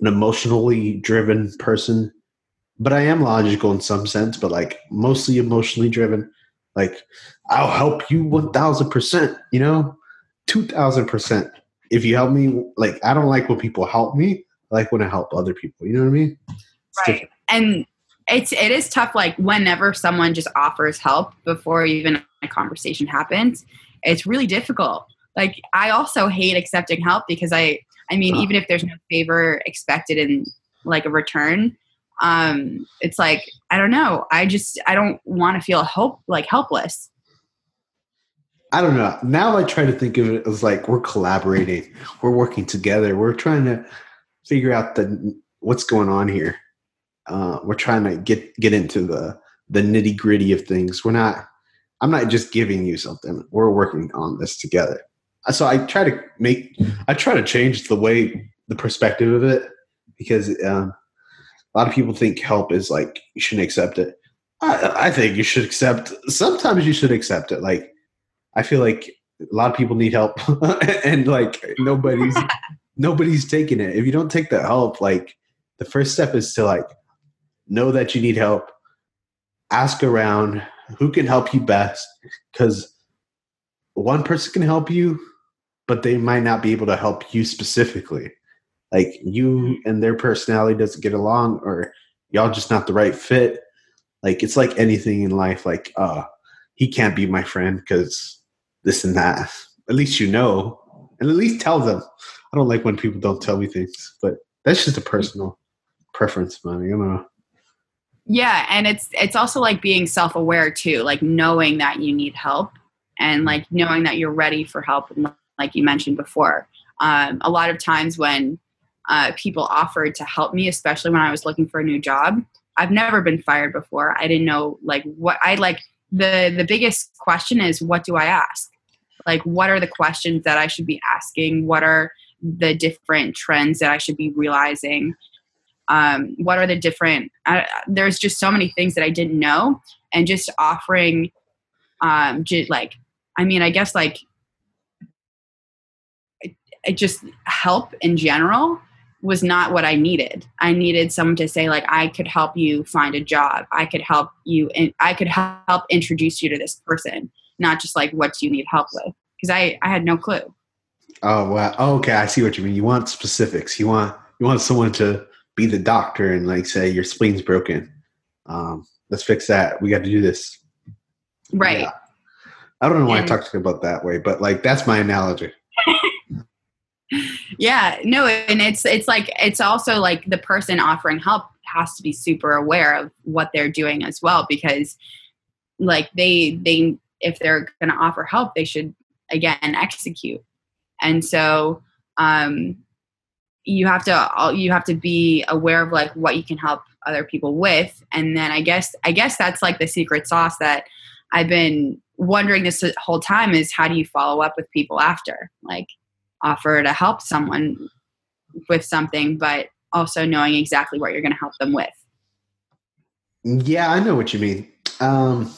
an emotionally driven person, but I am logical in some sense, but like mostly emotionally driven. Like I'll help you one thousand percent, you know, two thousand percent if you help me, like I don't like when people help me. I like when I help other people. You know what I mean? It's right. Different. And it's it is tough. Like whenever someone just offers help before even a conversation happens, it's really difficult. Like I also hate accepting help because I I mean, even if there's no favor expected in like a return, um, it's like I don't know. I just I don't want to feel help like helpless. I don't know. Now I try to think of it as like we're collaborating, we're working together, we're trying to figure out the what's going on here. Uh, we're trying to get get into the the nitty gritty of things. We're not. I'm not just giving you something. We're working on this together. So I try to make. I try to change the way the perspective of it because um, a lot of people think help is like you shouldn't accept it. I, I think you should accept. Sometimes you should accept it. Like I feel like a lot of people need help [laughs] and like nobody's [laughs] nobody's taking it. If you don't take the help, like the first step is to like know that you need help, ask around who can help you best cuz one person can help you, but they might not be able to help you specifically. Like you and their personality doesn't get along, or y'all just not the right fit. Like it's like anything in life. Like, uh, he can't be my friend because this and that. At least you know, and at least tell them. I don't like when people don't tell me things, but that's just a personal preference, man. You know. Yeah, and it's it's also like being self-aware too, like knowing that you need help and like knowing that you're ready for help And like you mentioned before. Um, a lot of times when uh, people offered to help me, especially when I was looking for a new job, I've never been fired before. I didn't know like what I like the the biggest question is what do I ask? Like what are the questions that I should be asking? What are the different trends that I should be realizing? um, what are the different uh, there's just so many things that i didn't know and just offering um, j- like i mean i guess like it, it just help in general was not what i needed i needed someone to say like i could help you find a job i could help you and i could help introduce you to this person not just like what do you need help with because i i had no clue oh wow okay i see what you mean you want specifics you want you want someone to be the doctor and like say your spleen's broken. Um, let's fix that. We got to do this. Right. Yeah. I don't know why and, I talked about that way, but like that's my analogy. [laughs] yeah, no, and it's it's like it's also like the person offering help has to be super aware of what they're doing as well because like they they if they're going to offer help, they should again execute. And so um you have to you have to be aware of like what you can help other people with. And then i guess i guess that's like the secret sauce that i've been wondering this whole time is how do you follow up with people after? Like offer to help someone with something but also knowing exactly what you're going to help them with. Yeah i know what you mean. Um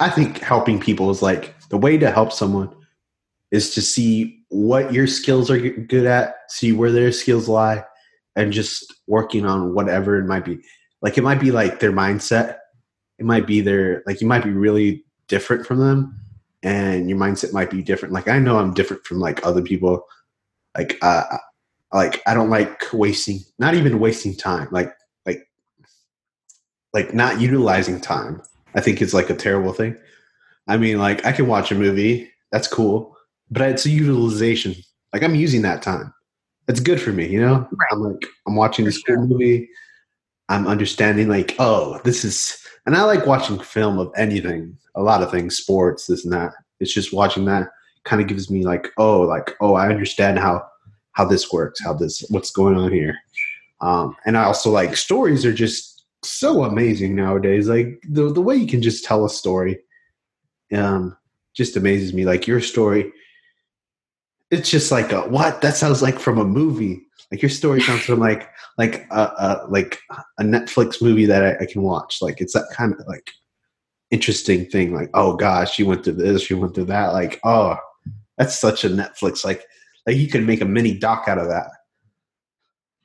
i think helping people is like the way to help someone is to see what your skills are good at, see where their skills lie, and just working on whatever it might be. Like it might be like their mindset. It might be their like you might be really different from them, and your mindset might be different. Like I know I'm different from like other people. Like uh, like I don't like wasting, not even wasting time. Like like like not utilizing time. I think it's like a terrible thing. I mean, like I can watch a movie. That's cool but it's a utilization. Like I'm using that time. It's good for me, you know. Right. I'm like I'm watching this sure. movie. I'm understanding like, oh, this is, and I like watching film of anything, a lot of things, sports, this and that. It's just watching that kind of gives me like, oh, like, oh, I understand how how this works, how this, what's going on here. Um, and I also like stories are just so amazing nowadays. Like the the way you can just tell a story, um, just amazes me. Like your story, it's just like a, what? That sounds like from a movie. Like your story sounds from like [laughs] like a, a like a netflix movie that I, I, can watch. Like it's that kind of like interesting thing. Like oh gosh she went through this she went through that. Like oh that's such a netflix like like you could make a mini doc out of that.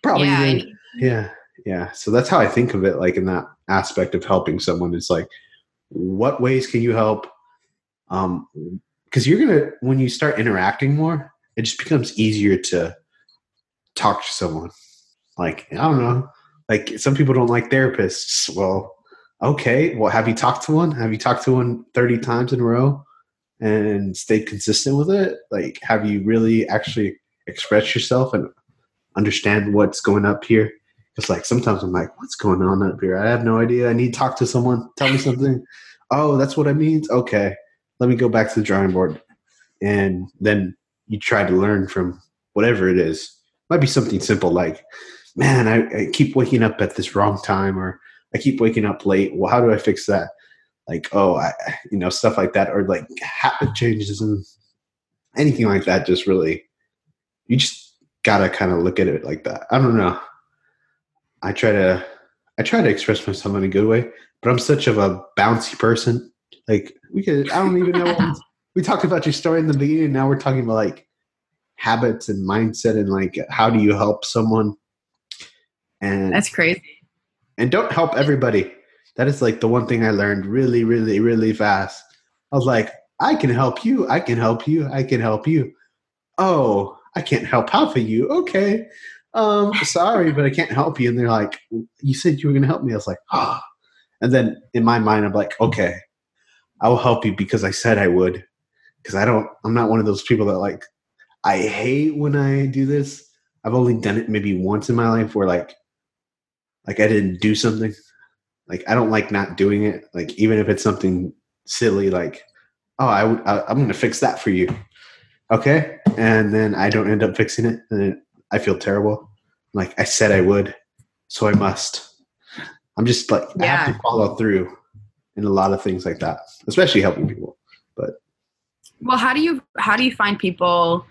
Probably yeah, even, yeah yeah so that's how i think of it like in that aspect of helping someone it's like what ways can you help um because you're gonna when you start interacting more it just becomes easier to talk to someone. Like, I don't know. Like some people don't like therapists. Well, okay. Well, have you talked to one? Have you talked to one 30 times in a row and stayed consistent with it? Like, have you really actually expressed yourself and understand what's going up here? Because like sometimes I'm like, what's going on up here? I have no idea. I need to talk to someone. Tell me something. oh, that's what I mean. Okay. Let me go back to the drawing board. And then you try to learn from whatever it is. Might be something simple like, man, I, I, keep waking up at this wrong time, or I keep waking up late. Well, how do I fix that? Like, oh, I, you know, stuff like that, or like habit changes and anything like that. Just really, you just gotta kind of look at it like that. I don't know. I try to, I try to express myself in a good way, but I'm such of a bouncy person. Like we could, I don't even know we talked about your story in the beginning. Now we're talking about like habits and mindset and like how do you help someone. And that's crazy. And don't help everybody. That is like the one thing I learned really, really, really fast. I was like, I can help you. I can help you. I can help you. Oh, I can't help half of you. Okay. Um, [laughs] sorry, but I can't help you. And they're like, You said you were gonna help me. I was like, ah. Oh. And then in my mind, I'm like, okay, I will help you because I said I would. Because I don't I'm not one of those people that like I hate when I do this. I've only done it maybe once in my life where like like I didn't do something. Like I don't like not doing it. Like even if it's something silly, like oh I would I'm gonna fix that for you, okay? And then I don't end up fixing it, and I feel terrible. Like I said I would, so I must. I'm just like yeah. I have to follow through in a lot of things like that, especially helping people. But well, how do you how do you find people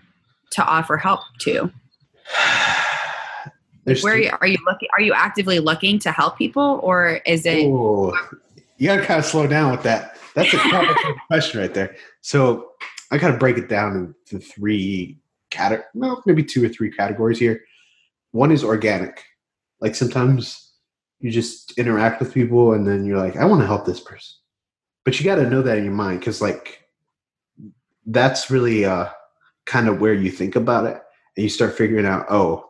to offer help to? [sighs] There's Where are you looking? Are you actively looking to help people, or is it? Ooh, you got to kind of slow down with that. That's a [laughs] complicated question right there. So I got to break it down into three categories, well, maybe two or three categories here. One is organic. Like sometimes you just interact with people and then you're like, I want to help this person. But you got to know that in your mind because, like, that's really uh, kind of where you think about it and you start figuring out, oh,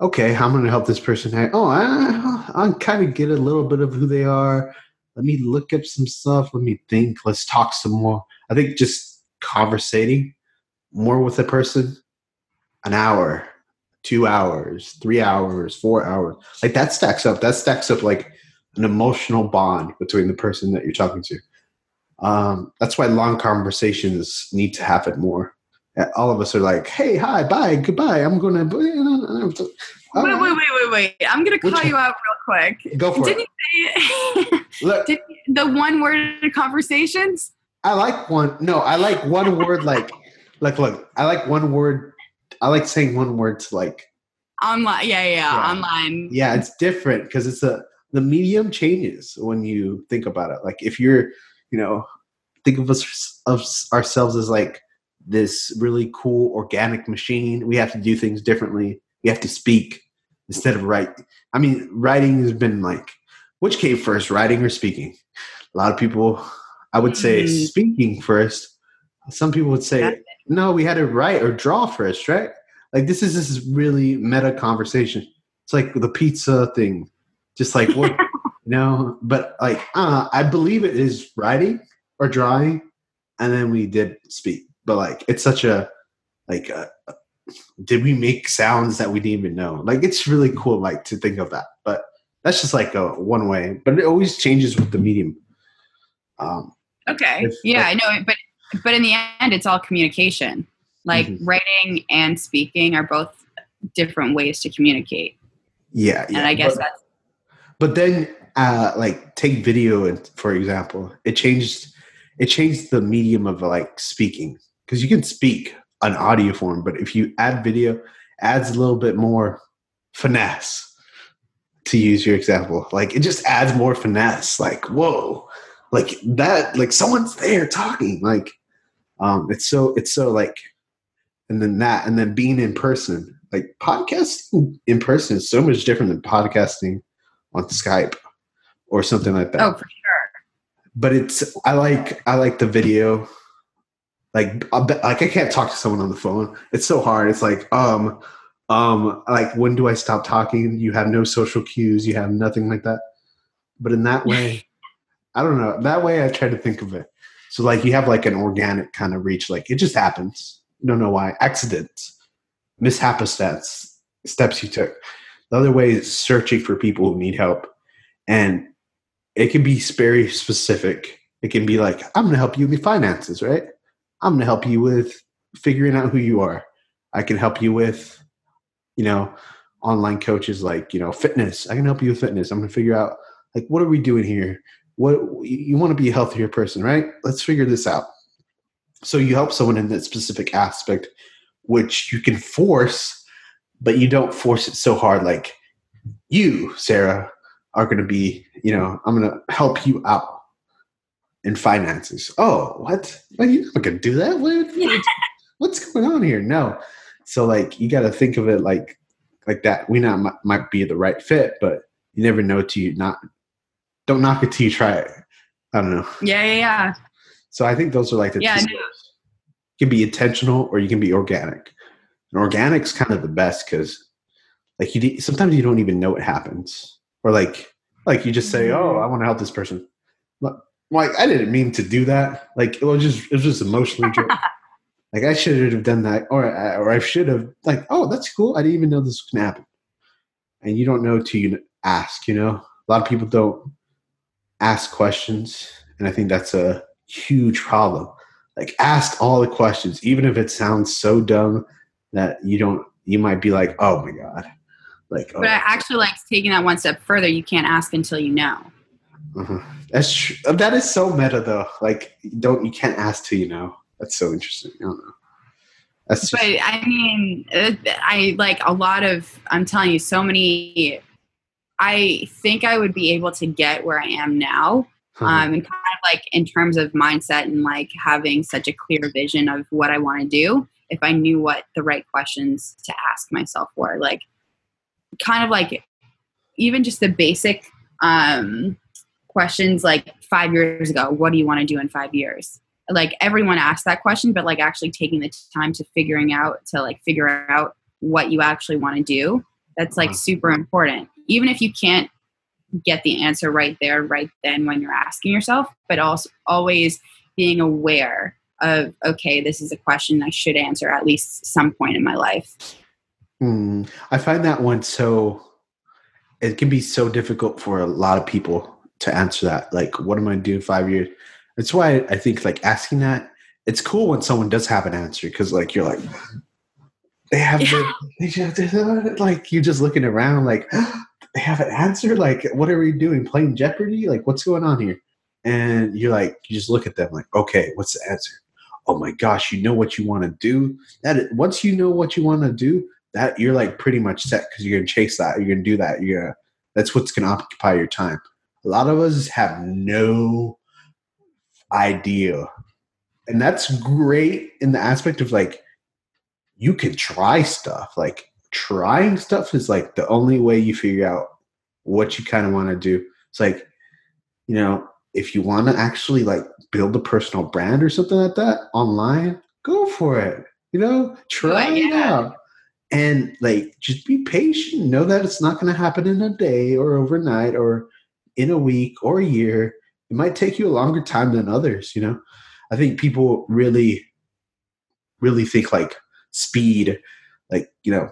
okay, I'm going to help this person. Oh, I, I kind of get a little bit of who they are. Let me look up some stuff. Let me think. Let's talk some more. I think just conversating more with a person, an hour, two hours, three hours, four hours, like that stacks up. That stacks up like an emotional bond between the person that you're talking to. Um, that's why long conversations need to happen more all of us are like, "Hey, hi, bye, goodbye. I'm gonna." Wait, wait, wait, wait, wait. I'm gonna call you out real quick. Go for Didn't it. You say, Look, [laughs] did the one word conversations? I like one. No, I like one word. Like, like, look, I like one word. I like saying one word to like online. Yeah, yeah, yeah. online. Yeah, it's different because it's a the medium changes when you think about it. Like, if you're, you know, think of us of ourselves as like this really cool organic machine. We have to do things differently. We have to speak instead of write. I mean, writing has been like, which came first, writing or speaking? A lot of people, I would say, mm. speaking first. Some people would say, no, we had to write or draw first, right? Like this is this really meta conversation. It's like the pizza thing, just like what, [laughs] you know. But like, uh, I believe it is writing or drawing, and then we did speak. But like it's such a like a, uh, did we make sounds that we didn't even know? Like it's really cool like to think of that. But that's just like a one way. But it always changes with the medium. Um okay. if, yeah i know but but in the end it's all communication like mm-hmm. writing and speaking are both different ways to communicate yeah, yeah and i guess but, that's but then uh like take video and for example it changed it changed the medium of like speaking because you can speak an audio form, but if you add video, adds a little bit more finesse. To use your example, like it just adds more finesse. Like whoa, like that, like someone's there talking. Like um, it's so it's so like, and then that, and then being in person. Like podcasting in person is so much different than podcasting on Skype or something like that. Oh, for sure. But it's I like I like the video like like I can't talk to someone on the phone. It's so hard. It's like um um like when do I stop talking? You have no social cues. You have nothing like that. But in that way, [laughs] I don't know. That way, I try to think of it. So like you have like an organic kind of reach. Like it just happens. You don't know why. Accidents, mishapostats, steps you took. The other way is searching for people who need help, and it can be very specific. It can be like, I'm to help you with finances, right? I'm to help you with figuring out who you are. I can help you with, you know, online coaches like, you know, fitness. I can help you with fitness. I'm to figure out like what are we doing here? What you want to be a healthier person, right? Let's figure this out. So you help someone in that specific aspect which you can force, but you don't force it so hard like you, Sarah, are going to be, you know, I'm going to help you out in finances. Oh, what? Well, you're not gonna do that. What, what's going on here? No. So like you got to think of it like like that. We not might, might be the right fit, but you never know till you not. Don't knock it till you try it. I don't know. Yeah, yeah, yeah. So I think those are like the yeah, two. no. You can be intentional or you can be organic. And organic's kind of the best because like you sometimes you don't even know what happens or like like you just say oh i want to help this person like i didn't mean to do that like it was just it was just emotionally [laughs] like i should have done that or or i should have like oh that's cool i didn't even know this was gonna happen and you don't know till you ask you know a lot of people don't ask questions and i think that's a huge problem like ask all the questions even if it sounds so dumb that you don't you might be like oh my god like, but oh. I actually like taking that one step further. You can't ask until you know. Uh-huh. That's true. That is so meta, though. Like, don't you can't ask till you know. That's so interesting. I don't know. That's just, but I mean, I like a lot of. I'm telling you, so many. I think I would be able to get where I am now, um, and kind of like in terms of mindset and like having such a clear vision of what I want to do. If I knew what the right questions to ask myself were, like kind of like even just the basic um, questions like five years ago what do you want to do in five years? Like everyone asks that question but like actually taking the time to figuring out to like figure out what you actually want to do that's like super important even if you can't get the answer right there right then when you're asking yourself but also always being aware of okay this is a question i should answer at least some point in my life Hmm. I find that one so it can be so difficult for a lot of people to answer that. Like, what am I doing five years? That's why I think like asking that it's cool when someone does have an answer because like you're like they have yeah. the, they [laughs] like you're just looking around like they have an answer. Like, what are we doing? Playing Jeopardy? Like, what's going on here? And you're like, you just look at them like, okay, what's the answer? Oh my gosh, you know what you want to do. That once you know what you want to do, that you're like pretty much set because you're gonna chase that. You're gonna do that. You're gonna. That's what's gonna occupy your time. A lot of us have no idea, and that's great in the aspect of like you can try stuff. Like trying stuff is like the only way you figure out what you kind of want to do. It's like you know if you want to actually like build a personal brand or something like that online, go for it. You know, oh, try yeah. it out and like just be patient know that it's not going to happen in a day or overnight or in a week or a year it might take you a longer time than others you know i think people really really think like speed like you know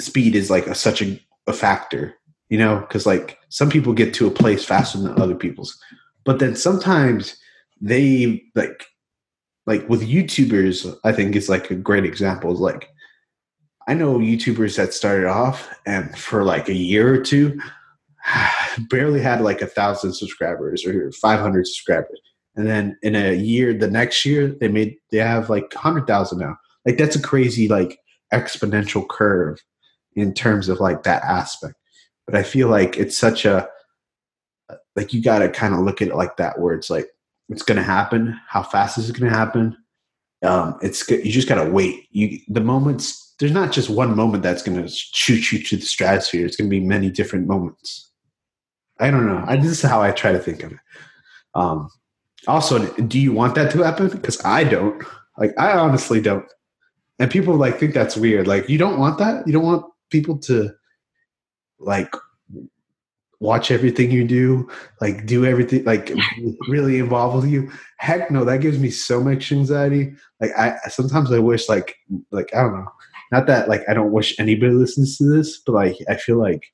speed is like a, such a, a factor you know because like some people get to a place faster than other people's but then sometimes they like like with youtubers i think is like a great example is like I know YouTubers that started off and for like a year or two [sighs] barely had like a thousand subscribers or 500 subscribers. And then in a year, the next year, they made, they have like 100,000 now. Like that's a crazy, like exponential curve in terms of like that aspect. But I feel like it's such a, like you got to kind of look at it like that, where it's like, it's to happen. How fast is it to happen? Um, it's you just got to wait. You the moments there's not just one moment that's to shoot you to the stratosphere. It's to be many different moments. I don't know. I, this is how I try to think of it. Um, also, do you want that to happen? Because I don't. Like, I honestly don't. And people like think that's weird. Like, you don't want that. You don't want people to like watch everything you do, like do everything, like really involve with you. Heck no, that gives me so much anxiety. Like I sometimes I wish like like I don't know not that like I don't wish anybody listens to this, but like I feel like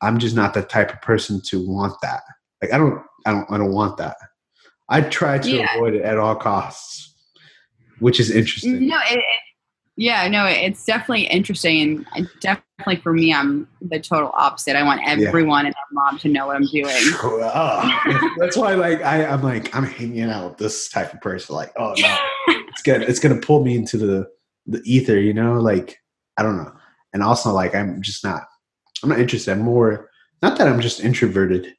I'm just not the type of person to want that. Like I don't I don't I don't want that. I try to yeah. avoid it at all costs, which is interesting. No, it, it, yeah, no, it's definitely interesting, and definitely for me, I'm the total opposite. I want everyone yeah. and their mom to know what I'm doing. [laughs] Oh, That's why, like, I, I'm like, I'm hanging out with this type of person. Like, oh no, [laughs] it's gonna, it's gonna pull me into the the ether, you know, like I don't know. And also like I'm just not I'm not interested. I'm more not that I'm just introverted.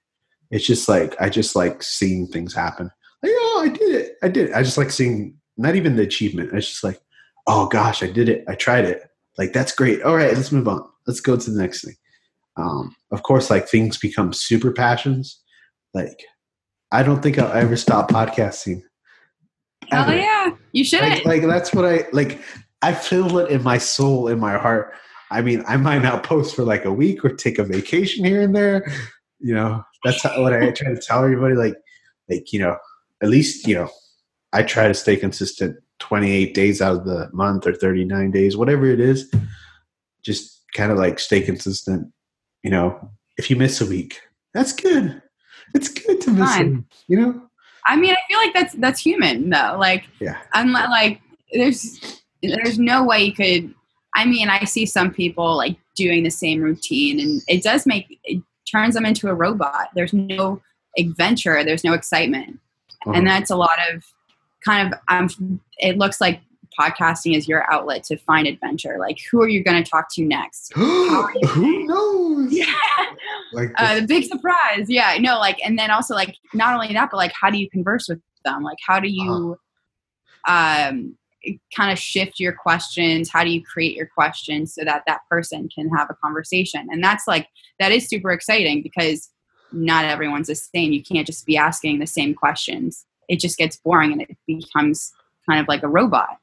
It's just like I just like seeing things happen. Like, oh, I did it. I did it. I just like seeing not even the achievement. It's just like, oh gosh, I did it. I tried it. Like that's great. All right, let's move on. Let's go to the next thing. Um, of course, like things become super passions. Like I don't think I'll ever stop podcasting. Hell yeah, you should. Like, like that's what I like. I feel it in my soul, in my heart. I mean, I might not post for like a week or take a vacation here and there. You know, that's what I try to tell everybody. Like, like you know, at least you know, I try to stay consistent. Twenty eight days out of the month or thirty nine days, whatever it is. Just kind of like stay consistent. You know, if you miss a week, that's good. It's good to miss. You know. I mean, I feel like that's that's human though. Like, yeah, I'm like, there's there's no way you could. I mean, I see some people like doing the same routine, and it does make it turns them into a robot. There's no adventure. There's no excitement, uh-huh. and that's a lot of kind of. Um, it looks like podcasting is your outlet to find adventure. Like, who are you going to talk to next? [gasps] who knows? Yeah. Like uh, the big surprise. Yeah. No, like, and then also, like, not only that, but like, how do you converse with them? Like, how do you uh-huh. um, kind of shift your questions? How do you create your questions so that that person can have a conversation? And that's like, that is super exciting because not everyone's the same. You can't just be asking the same questions. It just gets boring and it becomes kind of like a robot.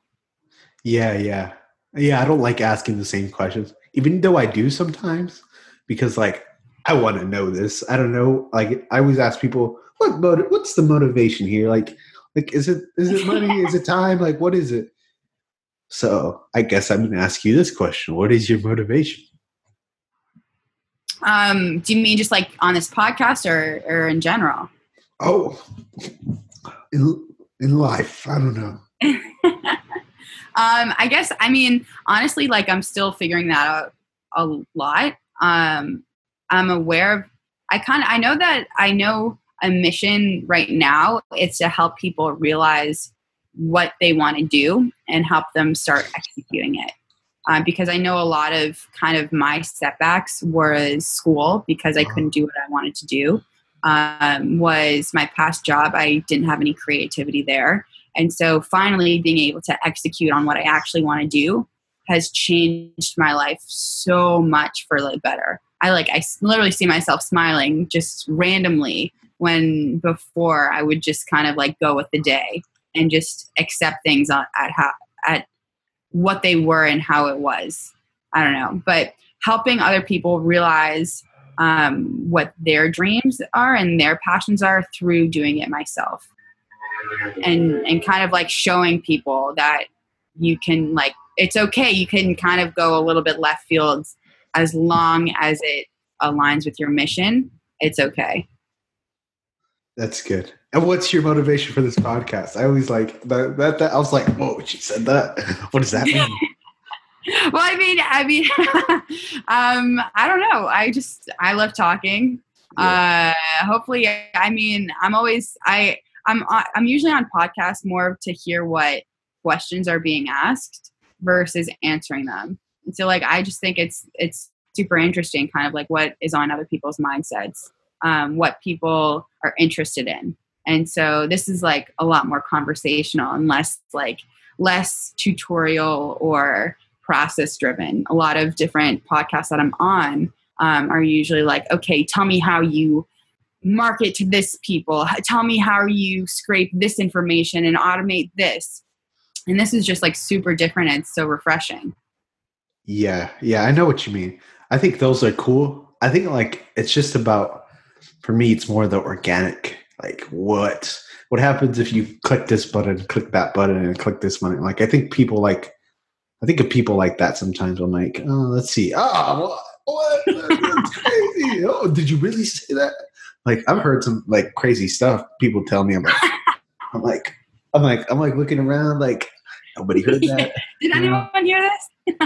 Yeah, yeah. Yeah, I don't like asking the same questions, even though I do sometimes, because like I want to know this. I don't know. Like I always ask people, what motive, what's the motivation here? Like, like is it is it money? is it time? Like, what is it? So I guess I'm gonna ask you this question: What is your motivation? Um, do you mean just like on this podcast or or in general? Oh, in in life, I don't know. [laughs] Um, I guess I mean honestly, like I'm still figuring that out a lot. Um, I'm aware of. I kind of I know that I know a mission right now. It's to help people realize what they want to do and help them start executing it. Uh, because I know a lot of kind of my setbacks was school because I couldn't do what I wanted to do. Um, was my past job. I didn't have any creativity there. And so finally being able to execute on what I actually want to do has changed my life so much for the better. I like I literally see myself smiling just randomly when before I would just kind of like go with the day and just accept things at how at what they were and how it was. I don't know, but helping other people realize um, what their dreams are and their passions are through doing it myself. And and kind of like showing people that you can like it's okay. You can kind of go a little bit left field as long as it aligns with your mission. It's okay. That's good. And what's your motivation for this podcast? I always like that, that, that i was like whoa she said that. [laughs] What does that mean [laughs] [laughs] well i mean i mean [laughs] um i don't know i just i love talking yeah. uh hopefully i mean i'm always i I'm I'm usually on podcasts more to hear what questions are being asked versus answering them. And so like I just think it's it's super interesting, kind of like what is on other people's mindsets, um, what people are interested in. And so this is like a lot more conversational and less like less tutorial or process driven. A lot of different podcasts that I'm on um, are usually like, okay, tell me how you market to this people. Tell me how you scrape this information and automate this. And this is just like super different and so refreshing. Yeah yeah i know what you mean. I think those are cool. I think like it's just about for me it's more the organic like what what happens if you click this button click that button and click this button like i think people like i think of people like that sometimes i'm like oh let's see oh what, [laughs] that's crazy oh did you really say that like I've heard some like crazy stuff people tell me about. [laughs] I'm like, I'm like, I'm like looking around, like nobody heard that. [laughs] Did anyone know? hear this?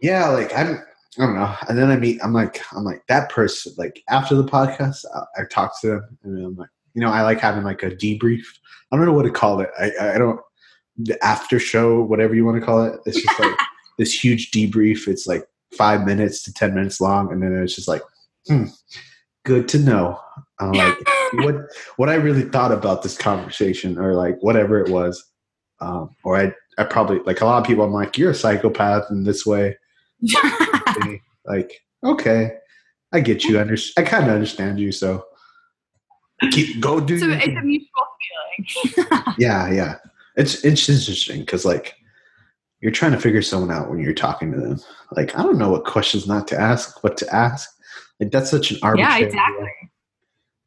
yeah, like I'm, I don't know. And then I meet, I'm like, I'm like that person. Like after the podcast, I, I talk to them, and I'm like, you know, I like having like a debrief. I don't know what to call it. I, I don't the after show, whatever you want to call it. It's just like [laughs] this huge debrief. It's like five minutes to ten minutes long, and then it's just like, hmm, good to know. I'm like, [laughs] what what I really thought about this conversation, or like whatever it was, um, or I I probably like a lot of people. I'm like, you're a psychopath in this way. [laughs] like, okay, I get you. Under I kind of understand you. So, Keep, go do. So it's a mutual feeling. yeah, yeah. It's it's interesting because like you're trying to figure someone out when you're talking to them. Like I don't know what questions not to ask, what to ask. Like that's such an arbitrary. yeah, exactly.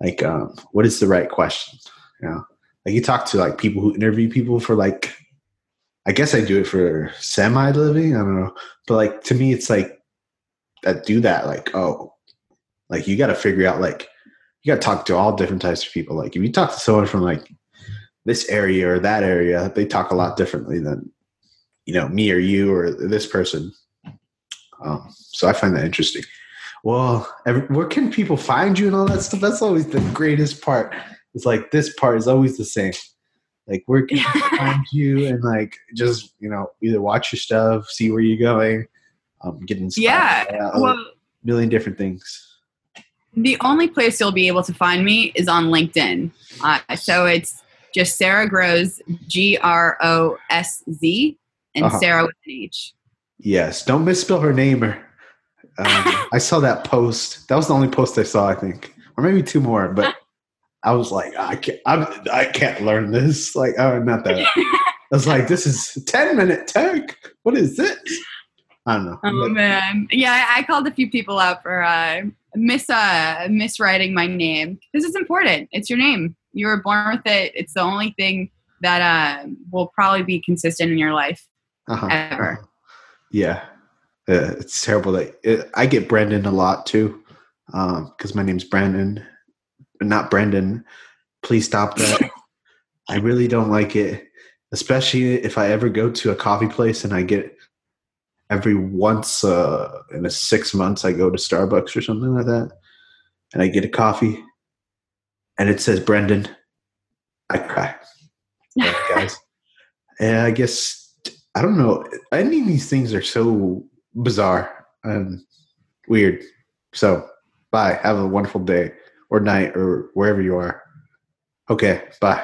Like um, what is the right question? You know, like you talk to like people who interview people for like. I guess I do it for semi living. I don't know, but like to me, it's like that do that. Like oh, like you got to figure out like you got to talk to all different types of people. Like if you talk to someone from like this area or that area, they talk a lot differently than you know me or you or this person. Um, so I find that interesting. Well, every, where can people find you and all that stuff? That's always the greatest part. It's like this part is always the same. Like where can [laughs] people find you and like just you know either watch your stuff, see where you're going, um, get inspired. Yeah. Well, million different things. the only place you'll be able to find me is on LinkedIn. Uh, so it's just Sarah Grosz, G R O S Z, and Uh-huh. Sarah with an H. Yes, don't misspell her name. Um, [laughs] I saw that post. That was the only post I saw, I think, or maybe two more. But I was like, I can't. I'm, I can't learn this. Like, oh, not that. I was like, this is ten minute tech. What is this? I don't know. Oh But- man, yeah, I I called a few people out for uh, miss uh, miswriting my name This is important. It's your name. You were born with it. It's the only thing that uh, will probably be consistent in your life. uh-huh. ever. Yeah, uh, it's terrible. That it, I get Brendan a lot too, because my name's Brandon, not Brendan. Please stop that. [laughs] I really don't like it, especially if I ever go to a coffee place and I get every once uh, in a six months I go to Starbucks or something like that, and I get a coffee, and it says Brendan. I cry, guys. [laughs] and I guess I don't know. Any of these things are so bizarre and weird. So, bye. Have a wonderful day or night or wherever you are. Okay, bye.